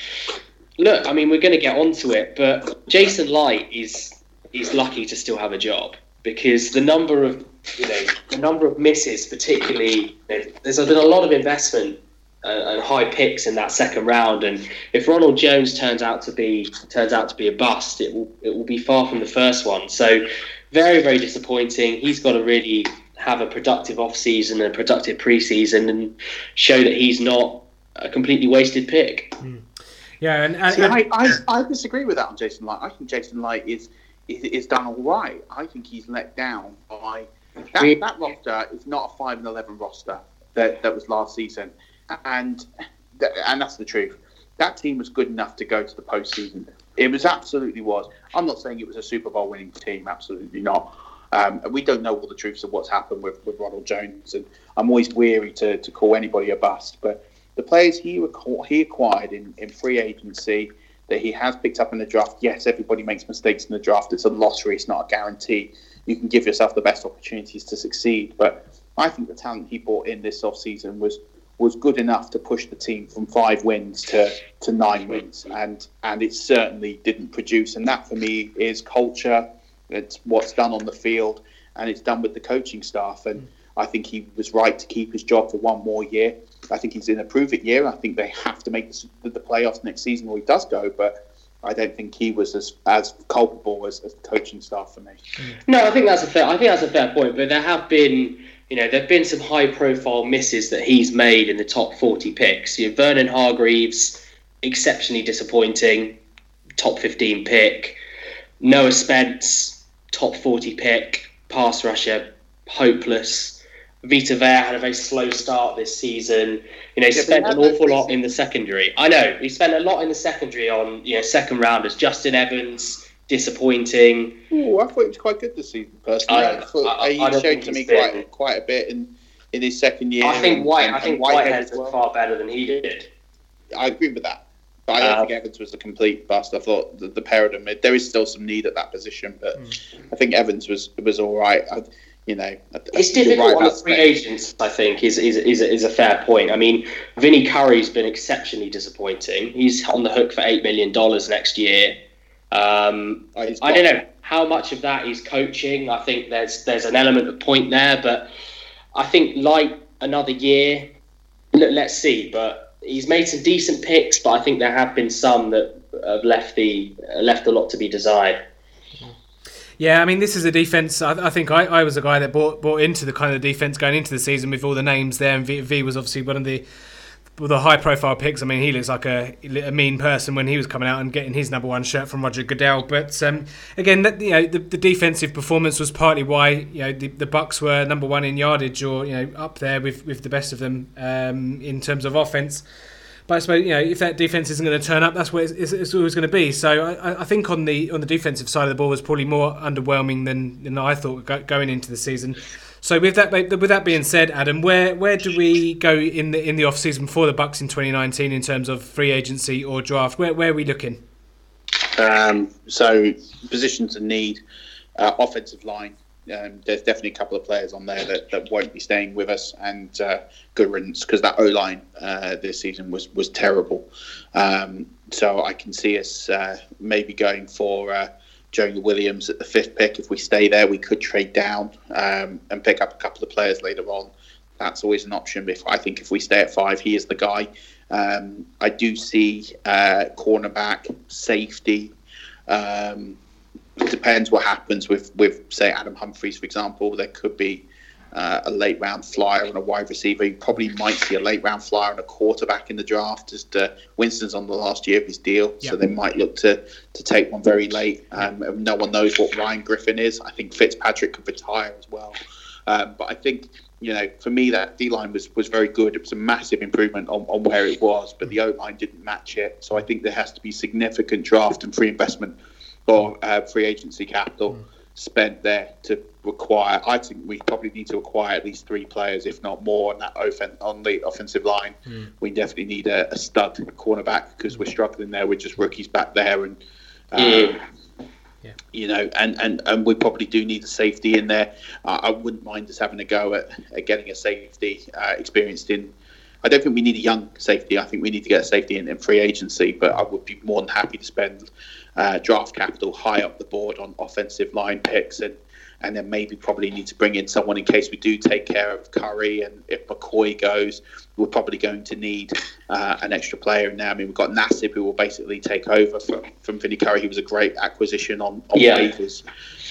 Speaker 8: look, I mean, we're going to get onto it, but Jason Licht is is lucky to still have a job because the number of you know the number of misses, particularly you know, there's been a lot of investment uh, and high picks in that second round, and if Ronald Jones turns out to be turns out to be a bust, it will it will be far from the first one. So very very disappointing. He's got to really have a productive off season and a productive preseason and show that he's not a completely wasted pick.
Speaker 2: Mm. Yeah, and, and,
Speaker 7: See, I, I, I, disagree with that on Jason Licht. I think Jason Licht is, is is done all right. I think he's let down by that, that roster is not a five and eleven roster that, that was last season, and and that's the truth. That team was good enough to go to the postseason. It was absolutely was. I'm not saying it was a Super Bowl winning team. Absolutely not. Um, we don't know all the truths of what's happened with, with Ronald Jones, and I'm always weary to, to call anybody a bust. But the players he he acquired in, in free agency that he has picked up in the draft, yes, everybody makes mistakes in the draft. It's a lottery, it's not a guarantee. You can give yourself the best opportunities to succeed. But I think the talent he brought in this offseason was was good enough to push the team from five wins to, to nine wins, and and it certainly didn't produce. And that for me is culture it's what's done on the field, and it's done with the coaching staff. And I think he was right to keep his job for one more year. I think he's in a prove it year. I think they have to make the, the playoffs next season, or he does go. But I don't think he was as as culpable as, as the coaching staff for me.
Speaker 8: No, I think that's a fair. I think that's a fair point. But there have been, you know, there've been some high profile misses that he's made in the top forty picks. You know, Vernon Hargreaves, exceptionally disappointing, top fifteen pick. Noah Spence, top 40 pick, pass rusher, hopeless. Vita Vea had a very slow start this season. You know, he yeah, spent an awful lot in the secondary. I know he spent a lot in the secondary on you know second rounders. Justin Evans disappointing.
Speaker 7: Oh, I thought he was quite good this season. Personally, I, I thought I, I, he showed to me quite quite a bit in in his second year.
Speaker 8: I think White. And, I think Whitehead well. far better than he did.
Speaker 7: I agree with that. But I don't think Evans was a complete bust. I thought the, the pair of them, there is still some need at that position, but mm. I think Evans was was all right. I, you know,
Speaker 8: it's difficult right on the free agents. I think is, is is is a fair point. I mean, Vinny Curry's been exceptionally disappointing. He's on the hook for eight million dollars next year. Um, oh, I don't know how much of that is coaching. I think there's there's an element of point there, but I think like another year. Let's see, but he's made some decent picks, but I think there have been some that have left the left a lot to be desired.
Speaker 2: Yeah, I mean, this is a defense. I, I think I, I, was a guy that bought bought into the kind of defense going into the season with all the names there, and v, v was obviously one of the the high profile picks. I mean, he looks like a, a, mean person when he was coming out and getting his number one shirt from Roger Goodell. But um, again, that, you know, the, the, defensive performance was partly why you know the, the Bucks were number one in yardage or you know up there with, with the best of them um, in terms of offense. But I suppose you know if that defense isn't going to turn up, that's what it's, it's always going to be. So I, I, think on the on the defensive side of the ball was probably more underwhelming than, than I thought going into the season. So with that with that being said, Adam, where where do we go in the in the off season for the Bucks in 2019 in terms of free agency or draft? Where where are we looking?
Speaker 7: Um, so positions of need, uh, offensive line. Um, there's definitely a couple of players on there that, that won't be staying with us, and uh, good riddance because that O line uh, this season was was terrible. Um, so I can see us uh, maybe going for uh, Jonah Williams at the fifth pick. If we stay there, we could trade down um, and pick up a couple of players later on. That's always an option. If I think if we stay at five, he is the guy. Um, I do see uh, cornerback, safety. Um, it depends what happens with, with say Adam Humphries, for example. There could be uh, a late round flyer on a wide receiver. You probably might see a late round flyer on a quarterback in the draft. Just uh, Winston's on the last year of his deal, yep. so they might look to to take one very late. Um, no one knows what Ryan Griffin is. I think Fitzpatrick could retire as well. Um, but I think you know, for me, that D line was, was very good. It was a massive improvement on, on where it was, but the O line didn't match it. So I think there has to be significant draft and free investment or uh, free agency capital mm. spent there to require. I think we probably need to acquire at least three players, if not more, on that offen- on the offensive line. Mm. We definitely need a, a stud cornerback because we're struggling there with just rookies back there and. Um, yeah yeah. You know, and, and, and we probably do need a safety in there. Uh, I wouldn't mind us having a go at, at getting a safety uh, experienced in. I don't think we need a young safety. I think we need to get a safety in, in free agency, but I would be more than happy to spend uh, draft capital high up the board on offensive line picks and and then maybe probably need to bring in someone in case we do take care of Curry and if McCoy goes, we're probably going to need uh, an extra player in there. I mean, we've got Nassib who will basically take over from from Vinny Curry. He was a great acquisition on, on yeah. waivers.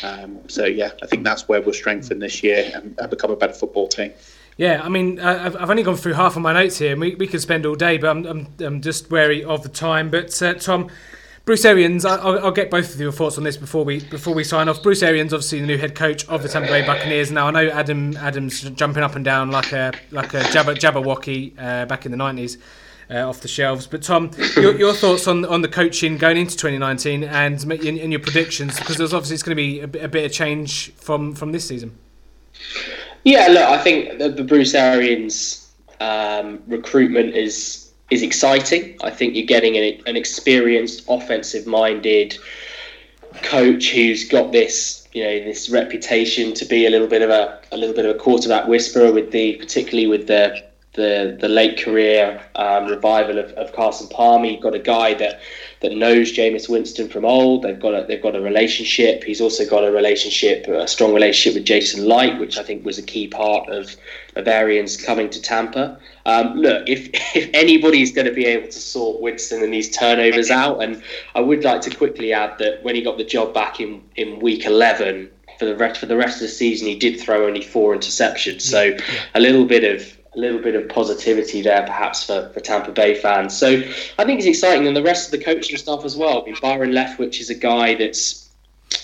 Speaker 7: Um, so yeah, I think that's where we'll strengthen this year and, and become a better football team.
Speaker 2: Yeah, I mean, I've, I've only gone through half of my notes here, and we, we could spend all day, but I'm, I'm, I'm just wary of the time. But uh, Tom, Bruce Arians, I'll, I'll, get both of your thoughts on this before we before we sign off. Bruce Arians, obviously the new head coach of the Tampa Bay Buccaneers. Now I know Adam Adams jumping up and down like a like a Jabba, Jabberwocky uh, back in the nineties. Uh, off the shelves. But Tom, your, your, thoughts on on the coaching going into 2019 and and your predictions because there's obviously it's going to be a bit, a bit of change from from this season.
Speaker 8: Yeah, look, I think the, the Bruce Arians um, recruitment is is exciting. I think you're getting an, an experienced, offensive-minded coach who's got this, you know, this reputation to be a little bit of a, a little bit of a quarterback whisperer with the, particularly with the the, the late career um, revival of, of Carson Palmer. You've got a guy that that knows Jameis Winston from old. They've got a, they've got a relationship. He's also got a relationship, a strong relationship with Jason Licht, which I think was a key part of of Arians coming to Tampa. Um, look, if if anybody's going to be able to sort Winston and these turnovers out, and I would like to quickly add that when he got the job back in, in week eleven. For the rest for the rest of the season, he did throw only four interceptions. So, a little bit of a little bit of positivity there, perhaps for, for Tampa Bay fans. So I think it's exciting, and the rest of the coaching staff as well. I mean, Byron Leftwich is a guy that's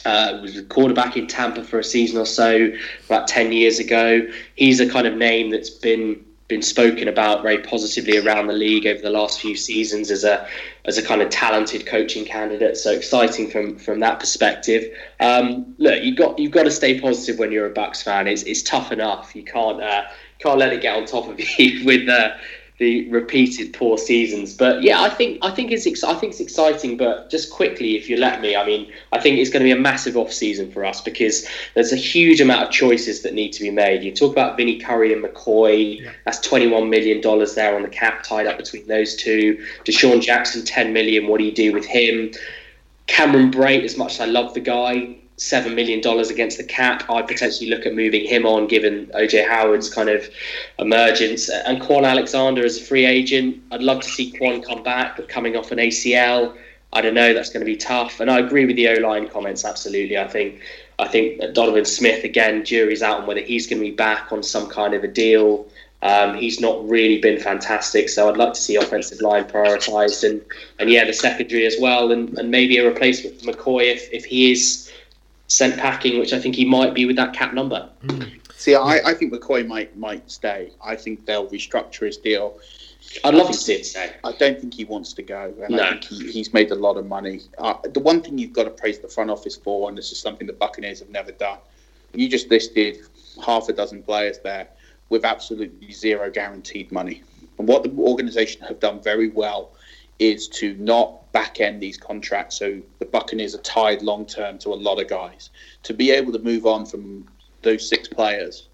Speaker 8: uh, was a quarterback in Tampa for a season or so about ten years ago. He's a kind of name that's been been spoken about very positively around the league over the last few seasons as a as a kind of talented coaching candidate. So exciting from from that perspective. Um, look, you got you've got to stay positive when you're a Bucks fan. It's it's tough enough. You can't. Uh, can't let it get on top of you with uh, the repeated poor seasons. But yeah, I think I think it's ex- I think it's exciting. But just quickly, if you let me, I mean, I think it's going to be a massive off season for us because there's a huge amount of choices that need to be made. You talk about Vinny Curry and McCoy. Yeah. That's 21 million dollars there on the cap tied up between those two. DeSean Jackson, 10 million. What do you do with him? Cameron Brate, as much as I love the guy, seven million dollars against the cap, I'd potentially look at moving him on, given OJ Howard's kind of emergence. And Kwon Alexander as a free agent, I'd love to see Kwon come back, but coming off an ACL, I don't know. That's going to be tough. And I agree with the O line comments. Absolutely, I think I think Donovan Smith again. Jury's out on whether he's going to be back on some kind of a deal. Um, he's not really been fantastic, so I'd like to see offensive line prioritised and and yeah, the secondary as well, and, and maybe a replacement for McCoy if, if he is sent packing, which I think he might be with that cap number.
Speaker 7: Mm. See, I, I think McCoy might might stay. I think they'll restructure his deal.
Speaker 8: I'd love to see it stay.
Speaker 7: I don't think he wants to go, and no. I think he, he's made a lot of money. Uh, the one thing you've got to praise the front office for, and this is something the Buccaneers have never done, you just listed half a dozen players there with absolutely zero guaranteed money. And what the organisation have done very well is to not back end these contracts so the Buccaneers are tied long term to a lot of guys. To be able to move on from those six players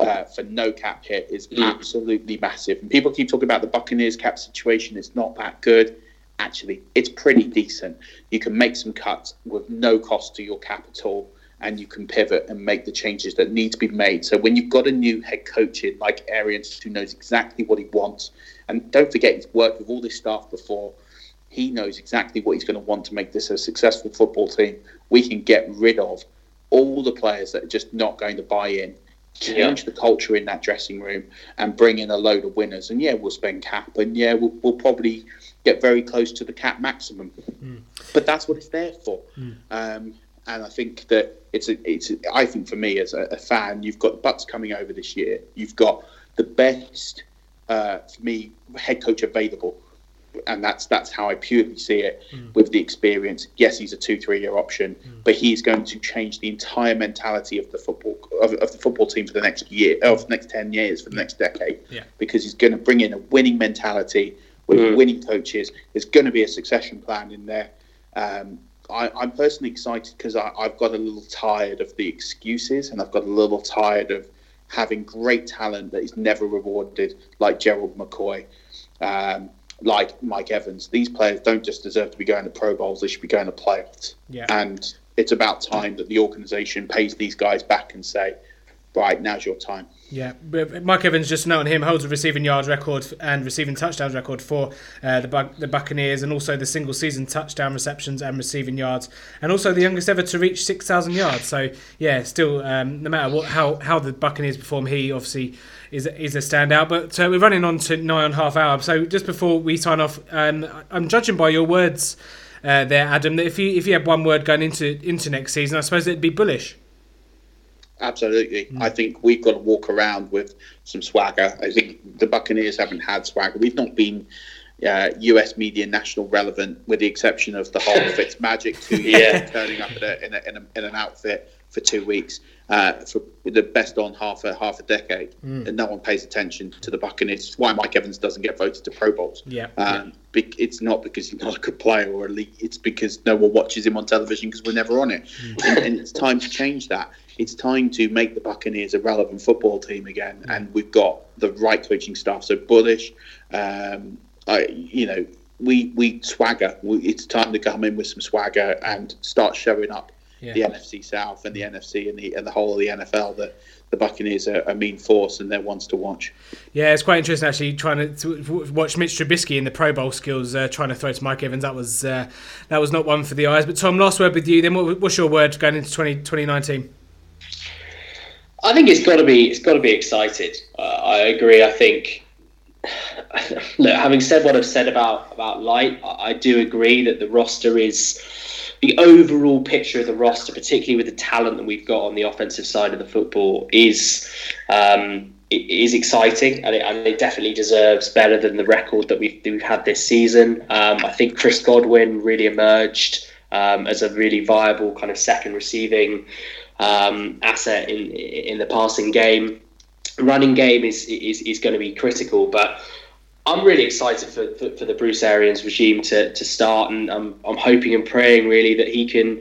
Speaker 7: uh, for no cap hit is absolutely massive. And people keep talking about the Buccaneers cap situation. It's not that good. Actually, it's pretty decent. You can make some cuts with no cost to your capital and you can pivot and make the changes that need to be made. So when you've got a new head coach in like Arians who knows exactly what he wants, and don't forget he's worked with all this staff before. He knows exactly what he's going to want to make this a successful football team. We can get rid of all the players that are just not going to buy in change the culture in that dressing room and bring in a load of winners. And yeah, we'll spend cap, and yeah, we'll, we'll probably get very close to the cap maximum. Mm. But that's what it's there for. Mm. Um, and I think that it's a, it's. A, I think for me as a, a, fan, you've got the Bucks coming over this year. You've got the best, uh, for me, head coach available and that's that's how I purely see it mm. with the experience. Yes, he's a two three year option, mm. but he's going to change the entire mentality of the football of, of, the football team for the next year, of the next ten years, for the next decade.
Speaker 2: Yeah.
Speaker 7: Because he's going to bring in a winning mentality with mm. winning coaches. There's going to be a succession plan in there. Um, I, am personally excited because I've got a little tired of the excuses, and I've got a little tired of having great talent that is never rewarded, like Gerald McCoy. Um, like Mike Evans, these players don't just deserve to be going to Pro Bowls; they should be going to playoffs.
Speaker 2: Yeah.
Speaker 7: And it's about time that the organisation pays these guys back and say, right, now's your time.
Speaker 2: Yeah, Mike Evans, just note on him, holds a receiving yards record and receiving touchdowns record for uh, the the Buccaneers, and also the single season touchdown receptions and receiving yards, and also the youngest ever to reach six thousand yards. So yeah, still, um, no matter what how how the Buccaneers perform, he obviously is is a standout. But uh, we're running on to nigh on half hour. So just before we sign off, um, I'm judging by your words uh, there, Adam, that if you if you had one word going into into next season, I suppose it'd be bullish.
Speaker 7: Absolutely. Mm. I think we've got to walk around with some swagger. I think the Buccaneers haven't had swagger. We've not been uh, US media national relevant, with the exception of the whole Fitz Magic two years turning up in, a, in, a, in, a, in, an outfit for two weeks uh, for the best on half a half a decade, mm. and no one pays attention to the Buccaneers. It's why Mike Evans doesn't get voted to Pro Bowls.
Speaker 2: Yeah,
Speaker 7: um, yeah. it's not because he's not a good player or elite. It's because no one watches him on television because we're never on it, mm. and, and it's time to change that it's time to make the Buccaneers a relevant football team again, and we've got the right coaching staff. So bullish, um, I, you know, we we swagger. We, it's time to come in with some swagger and start showing up yeah. the NFC South and the NFC and the and the whole of the NFL that the Buccaneers are a mean force and they're ones to watch.
Speaker 2: Yeah, it's quite interesting actually trying to, to watch Mitch Trubisky in the Pro Bowl skills, uh, trying to throw to Mike Evans. That was uh, that was not one for the eyes. But Tom, last word with you. Then what, what's your word going into 20, 2019?
Speaker 8: I think it's got to be it's got to be excited. Uh, I agree. I think look, having said what I've said about about Licht, I, I do agree that the roster is the overall picture of the roster, particularly with the talent that we've got on the offensive side of the football, is um, is exciting and it, and it, definitely deserves better than the record that we've, we've had this season. Um, I think Chris Godwin really emerged um, as a really viable kind of second receiving um, asset in in the passing game. Running game is is, is going to be critical, but I'm really excited for, for, for, the Bruce Arians regime to, to start, and I'm, I'm hoping and praying really that he can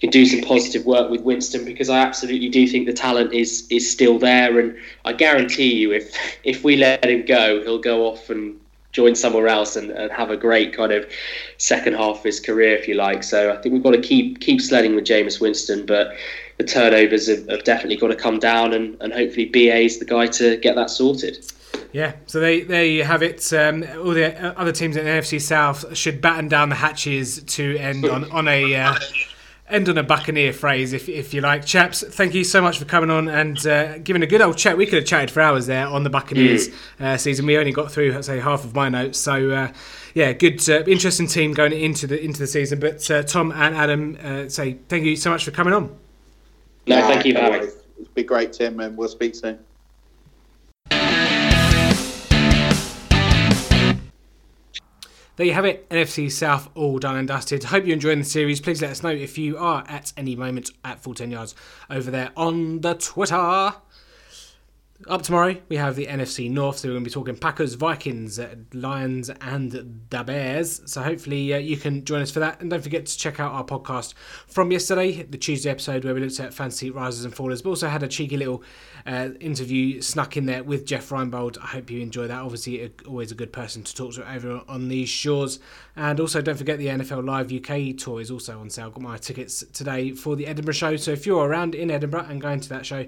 Speaker 8: can do some positive work with Winston because I absolutely do think the talent is is still there, and I guarantee you if if we let him go, he'll go off and join somewhere else and, and have a great kind of second half of his career, if you like. So I think we've got to keep keep sledding with Jameis Winston, but the turnovers have, have definitely got to come down, and, and hopefully BA is the guy to get that sorted.
Speaker 2: Yeah, so they, there you have it. Um, all the other teams in the NFC South should batten down the hatches to end on, on a uh, end on a Buccaneer phrase, if, if you like. Chaps, thank you so much for coming on and uh, giving a good old chat. We could have chatted for hours there on the Buccaneers mm. uh, season. We only got through, let's say, half of my notes. So, uh, yeah, good, uh, interesting team going into the into the season. But uh, Tom and Adam, uh, say thank you so much for coming on.
Speaker 8: No, thank you, Barry.
Speaker 7: It's been great, Tim, and we'll speak soon.
Speaker 2: There you have it, NFC South all done and dusted. Hope you're enjoying the series. Please let us know if you are at any moment at full 10 yards over there on the Twitter. Up tomorrow, we have the NFC North, so we're going to be talking Packers, Vikings, uh, Lions, and the Bears. So hopefully uh, you can join us for that. And don't forget to check out our podcast from yesterday, the Tuesday episode where we looked at fantasy risers and fallers. But also had a cheeky little uh, interview snuck in there with Jeff Reinebold. I hope you enjoy that. Obviously, always a good person to talk to over on these shores. And also, don't forget the NFL Live UK tour is also on sale. Got my tickets today for the Edinburgh show. So if you're around in Edinburgh and going to that show,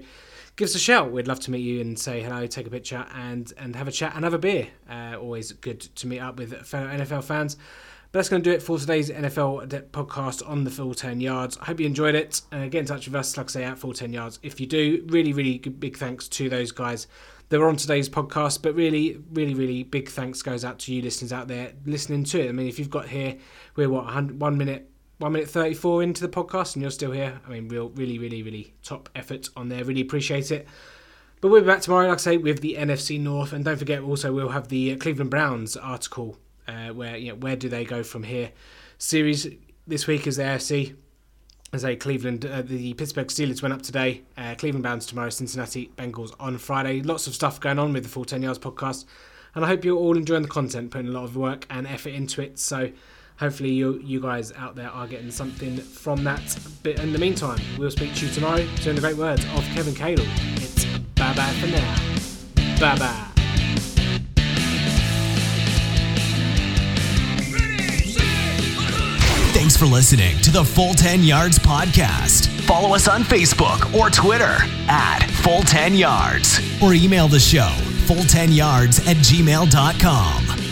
Speaker 2: give us a shout. We'd love to meet you and say hello, take a picture, and and have a chat and have a beer. Uh, always good to meet up with fellow NFL fans. But that's going to do it for today's NFL podcast on the full 10 yards. I hope you enjoyed it. Uh, get in touch with us, like I say, at full 10 yards. If you do, really, really big thanks to those guys that were on today's podcast. But really, really, really big thanks goes out to you listeners out there listening to it. I mean, if you've got here, we're what, one minute one minute 34 into the podcast and you're still here. I mean, real, really, really, really top effort on there. Really appreciate it. But we'll be back tomorrow, like I say, with the NFC North. And don't forget, also, we'll have the uh, Cleveland Browns article uh, where, you know, where do they go from here? Series this week is the AFC. As a Cleveland, uh, the Pittsburgh Steelers went up today. Uh, Cleveland Browns tomorrow, Cincinnati Bengals on Friday. Lots of stuff going on with the Full 10 Yards podcast. And I hope you're all enjoying the content, putting a lot of work and effort into it. So, hopefully you you guys out there are getting something from that. But in the meantime, we'll speak to you tomorrow. So in the great words of Kevin Cadle, it's bye bye for now. Bye bye.
Speaker 1: Thanks for listening to the Full 10 Yards podcast. Follow us on Facebook or Twitter at Full 10 Yards or email the show full10yards at gmail.com.